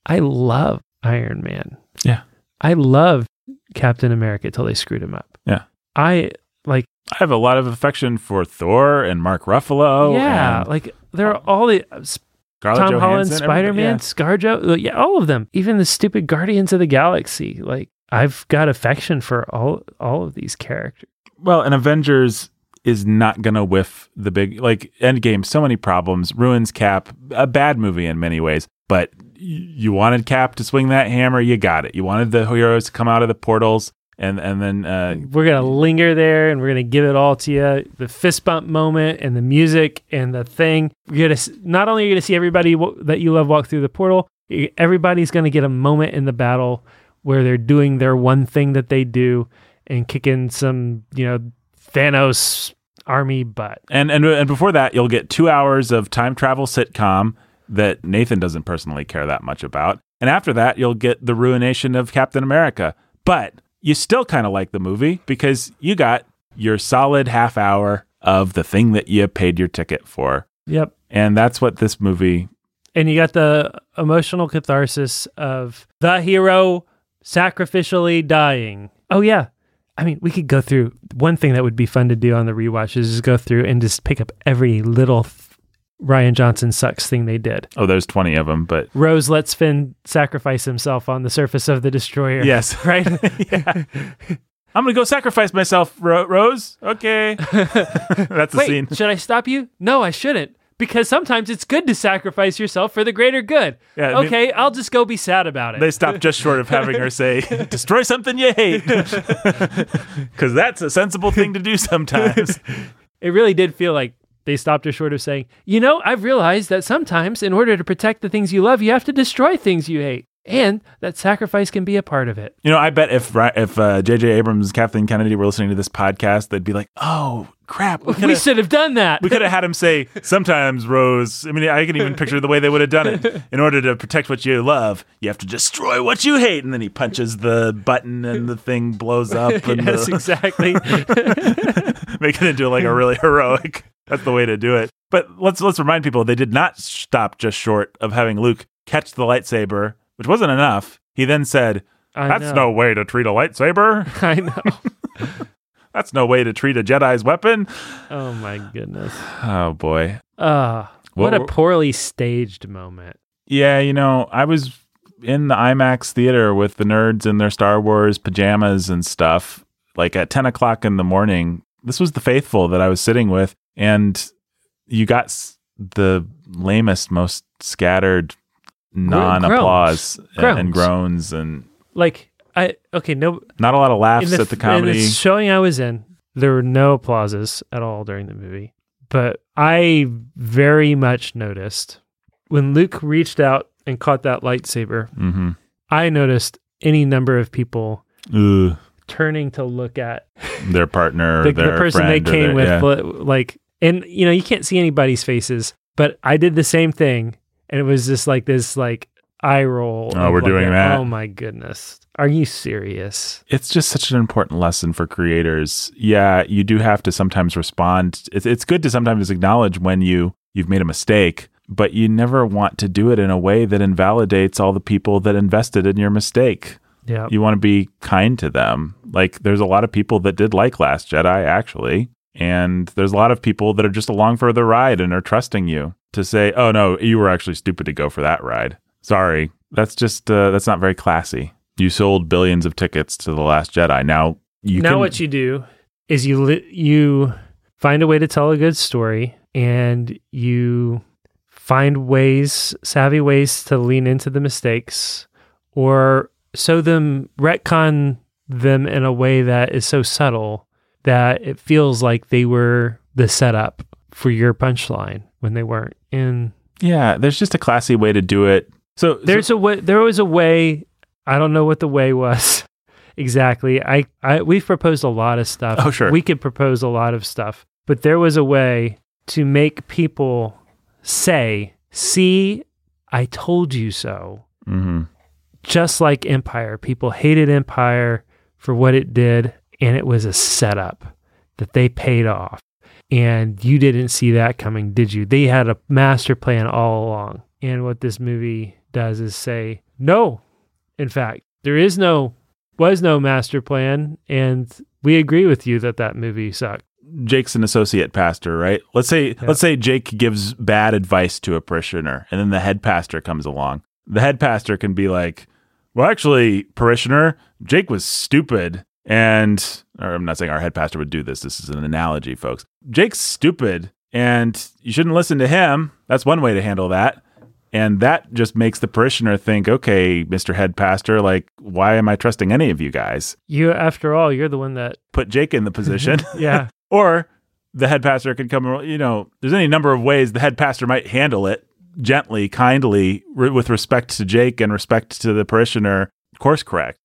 I love Iron Man. Yeah. I love Captain America till they screwed him up. Yeah. I like I have a lot of affection for Thor and Mark Ruffalo. yeah, and like there are all the uh, Scarlett Tom Holland, Spider Man, everybody- ScarJo, like, yeah, all of them. Even the stupid Guardians of the Galaxy. Like I've got affection for all all of these characters. Well, and Avengers is not going to whiff the big like Endgame. So many problems, ruins Cap. A bad movie in many ways, but you wanted Cap to swing that hammer. You got it. You wanted the heroes to come out of the portals. And and then uh, We're gonna linger there, and we're gonna give it all to you. The fist bump moment, and the music, and the thing. You're gonna not only are you gonna see everybody w- that you love walk through the portal. Everybody's gonna get a moment in the battle where they're doing their one thing that they do and kicking some, you know, Thanos army butt. And and and before that, you'll get two hours of time travel sitcom that Nathan doesn't personally care that much about. And after that, you'll get the ruination of Captain America. But you still kind of like the movie because you got your solid half hour of the thing that you paid your ticket for. Yep. And that's what this movie and you got the emotional catharsis of the hero sacrificially dying. Oh yeah. I mean, we could go through one thing that would be fun to do on the rewatch is just go through and just pick up every little Rian Johnson sucks thing they did. Oh, there's 20 of them, but Rose lets Finn sacrifice himself on the surface of the destroyer. yes. Right? yeah. I'm going to go sacrifice myself, Ro- Rose. Okay. that's the Wait, scene. should I stop you? No, I shouldn't. Because sometimes it's good to sacrifice yourself for the greater good. Yeah, I mean- okay, I'll just go be sad about it. They stopped just short of having her say, destroy something you hate. Because that's a sensible thing to do sometimes. it really did feel like they stopped her short of saying, You know, I've realized that sometimes in order to protect the things you love, you have to destroy things you hate. And that sacrifice can be a part of it. You know, I bet if if uh, J.J. Abrams, Kathleen Kennedy were listening to this podcast, they'd be like, "Oh crap, we We should have done that. we could have had him say sometimes Rose." I mean, I can even picture the way they would have done it. In order to protect what you love, you have to destroy what you hate, and then he punches the button, and the thing blows up, and yes, the- exactly. make it into like a really heroic. That's the way to do it. But let's let's remind people they did not stop just short of having Luke catch the lightsaber, which wasn't enough. He then said, I "That's know. no way to treat a lightsaber. I know. That's no way to treat a Jedi's weapon." Oh my goodness. Oh boy. Uh, what a What- poorly staged moment. Yeah, you know, I was in the IMAX theater with the nerds in their Star Wars pajamas and stuff, like at 10 o'clock in the morning. This was the faithful that I was sitting with, and you got the lamest, most scattered non applause and, and groans, and Like, I, okay, no, not a lot of laughs the, at the in comedy. the showing I was in, there were no applauses at all during the movie. But I very much noticed when Luke reached out and caught that lightsaber, mm-hmm. I noticed any number of people Ugh, turning to look at their partner, the, their the person they came their- with. yeah. Like, and you know, you can't see anybody's faces, but I did the same thing. And it was just like this, like, eye roll. Oh, we're like doing a- that? Oh my goodness. Are you serious? it's just such an important lesson for creators. Yeah, you do have to sometimes respond. It's it's good to sometimes acknowledge when you you've made a mistake, but you never want to do it in a way that invalidates all the people that invested in your mistake. Yeah. You want to be kind to them. Like there's a lot of people that did like Last Jedi actually, and there's a lot of people that are just along for the ride and are trusting you to say, "Oh no, you were actually stupid to go for that ride." Sorry. That's just uh, that's not very classy. You sold billions of tickets to the Last Jedi. Now you now can, what you do is you li- you find a way to tell a good story and you find ways savvy ways to lean into the mistakes or show them retcon them in a way that is so subtle that it feels like they were the setup for your punchline when they weren't and yeah. There's just a classy way to do it. So there's a way there was a way i don't know what the way was exactly. I, I we've proposed a lot of stuff. Oh, sure. we could propose a lot of stuff but there was a way to make people say see i told you so. Hmm just like empire. People hated empire for what it did and it was a setup that they paid off. And you didn't see that coming did you? They had a master plan all along. And what this movie does is say no In fact, there is no was no master plan, and we agree with you that that movie sucked. Jake's an associate pastor, right? Let's say let's say Jake gives bad advice to a parishioner and then the head pastor comes along. The head pastor can be like, "Well, actually, parishioner, Jake was stupid." And or I'm not saying our head pastor would do this. This is an analogy, folks. Jake's stupid and you shouldn't listen to him. That's one way to handle that. And that just makes the parishioner think, okay, Mr. Head Pastor, like, why am I trusting any of you guys? You, after all, you're the one that Put Jake in the mhm. position. yeah. or the head pastor can come, you know, there's any number of ways the head pastor might handle it gently, kindly, re- with respect to Jake and respect to the parishioner, course correct.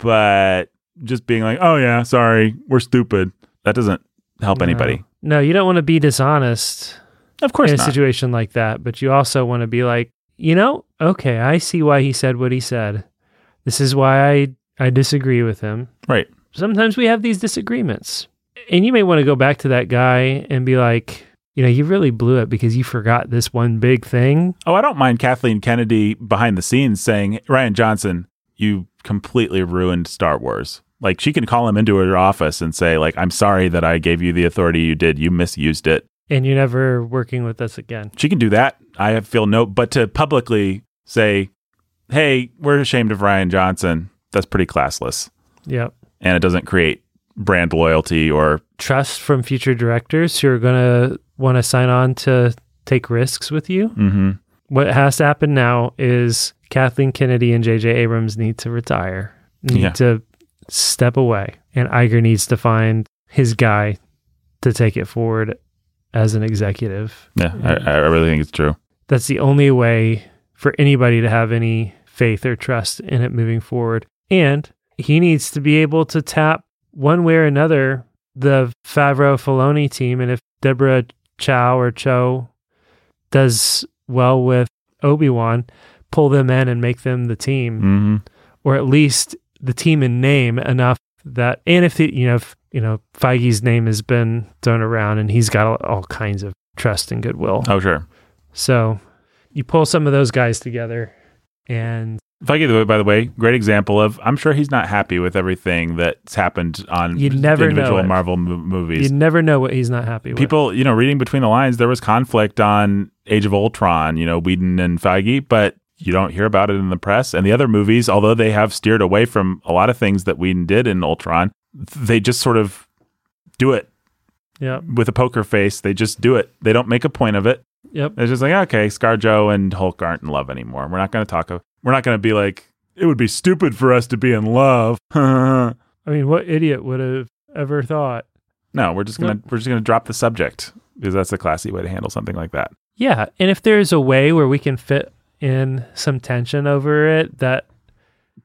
But just being like, oh, yeah, sorry, we're stupid, that doesn't help No. anybody. No, you don't want to be dishonest Of course in a not. situation like that, but you also want to be like, you know, okay, I see why he said what he said. This is why I I disagree with him. Right. Sometimes we have these disagreements. And you may want to go back to that guy and be like, you know, you really blew it because you forgot this one big thing. Oh, I don't mind Kathleen Kennedy behind the scenes saying, Rian Johnson, you completely ruined Star Wars. Like she can call him into her office and say, like, I'm sorry that I gave you the authority you did. You misused it. And you're never working with us again. She can do that. I feel no, but to publicly say, hey, we're ashamed of Rian Johnson, that's pretty classless. Yep. And it doesn't create brand loyalty or, Trust from future directors who are going to want to sign on to take risks with you. mm-hmm. What has to happen now is Kathleen Kennedy and J.J. Abrams need to retire, need Yeah. to step away, and Iger needs to find his guy to take it forward as an executive. yeah, I, I really think it's true. That's the only way for anybody to have any faith or trust in it moving forward. And he needs to be able to tap one way or another the Favreau Filoni team. And if Deborah Chow or Cho does well with Obi Wan, pull them in and make them the team, hmm or at least the team in name enough that, and if it, you know, if, you know, Feige's name has been thrown around and he's got all, kinds of trust and goodwill. Oh, sure. So you pull some of those guys together and Feige, by the way, great example of I'm sure he's not happy with everything that's happened on You'd never individual. Marvel mo- you never know what he's not happy with. People, you know, reading between the lines, there was conflict on Age of Ultron, you know, Whedon and Feige, but you don't hear about it in the press. And the other movies, although they have steered away from a lot of things that Whedon did in Ultron, they just sort of do it Yep. with a poker face. They just do it. They don't make a point of it. Yep. It's just like, ah, okay, ScarJo and Hulk aren't in love anymore. We're not going to talk. of, We're not going to be like, it would be stupid for us to be in love. I mean, what idiot would have ever thought? No, we're just gonna we're just gonna drop the subject because that's a classy way to handle something like that. Yeah. And if there's a way where we can fit in some tension over it that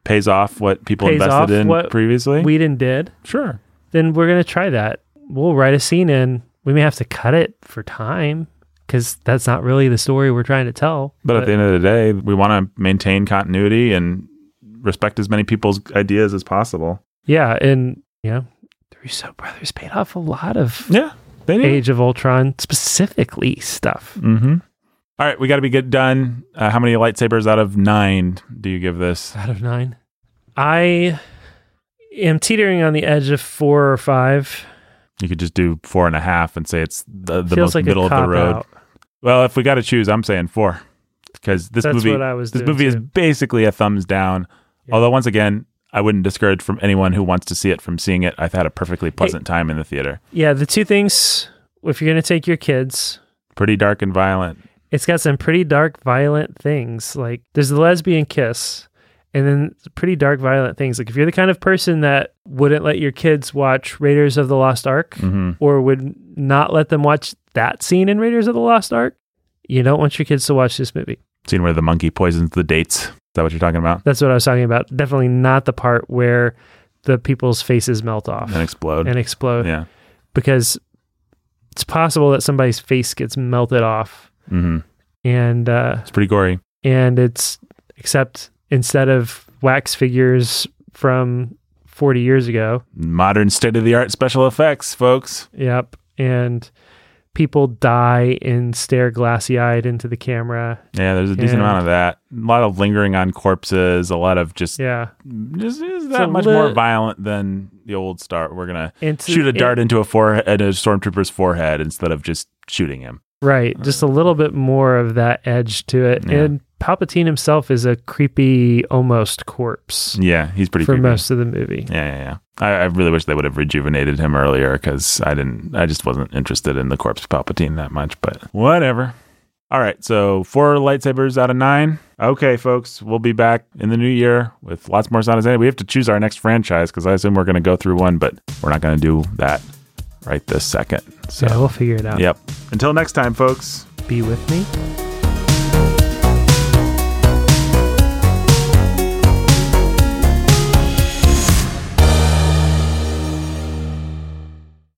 Pays off what people Pays invested in what previously. Whedon did, sure. then we're going to try that. We'll write a scene in. We may have to cut it for time because that's not really the story we're trying to tell. But, at the end of the day, we want to maintain continuity and respect as many people's ideas as possible. yeah. And, you know, the Russo brothers paid off a lot of Yeah. Age of Ultron specifically stuff. Mm-hmm. All right, we got to be good done. Uh, how many lightsabers out of nine do you give this? out of nine. I am teetering on the edge of four or five. You could just do four and a half and say it's the, the most like middle of the road. out. Well, if we got to choose, I'm saying four because this That's movie what I was. this movie is basically a thumbs down. Yeah. Although once again, I wouldn't discourage from anyone who wants to see it from seeing it. I've had a perfectly pleasant time in the theater. yeah. The two things. If you're gonna take your kids, Pretty dark and violent. It's got some pretty dark, violent things. Like there's the lesbian kiss, and then pretty dark, violent things. Like if you're the kind of person that wouldn't let your kids watch Raiders of the Lost Ark, hmm or would not let them watch that scene in Raiders of the Lost Ark, you don't want your kids to watch this movie. Scene where the monkey poisons the dates. Is that what you're talking about? That's what I was talking about. Definitely not the part where the people's faces melt off And explode. and explode yeah. because it's possible that somebody's face gets melted off hmm and uh, It's pretty gory. and it's except instead of wax figures from 40 years ago Modern state of the art special effects, folks. yep and people die and stare glassy eyed into the camera. Yeah, there's a decent And- amount of that. A lot of lingering on corpses. A lot of just Yeah. just is that much more violent than the old Star. We're gonna to- shoot a dart into a forehead, at a stormtrooper's forehead instead of just shooting him. Right. Just a little bit more of that edge to it. Yeah. And Palpatine himself is a creepy, almost corpse Yeah, he's pretty for creepy. most of the movie. Yeah, yeah, yeah. I, I really wish they would have rejuvenated him earlier because I didn't. I just wasn't interested in the corpse Palpatine that much. But whatever. All right, so four lightsabers out of nine. Okay, folks, we'll be back in the new year with lots more Sonic. We have to choose our next franchise because I assume we're going to go through one, but we're not going to do that right this second. So, Yeah, we'll figure it out. yep. Until next time, folks. Be with me.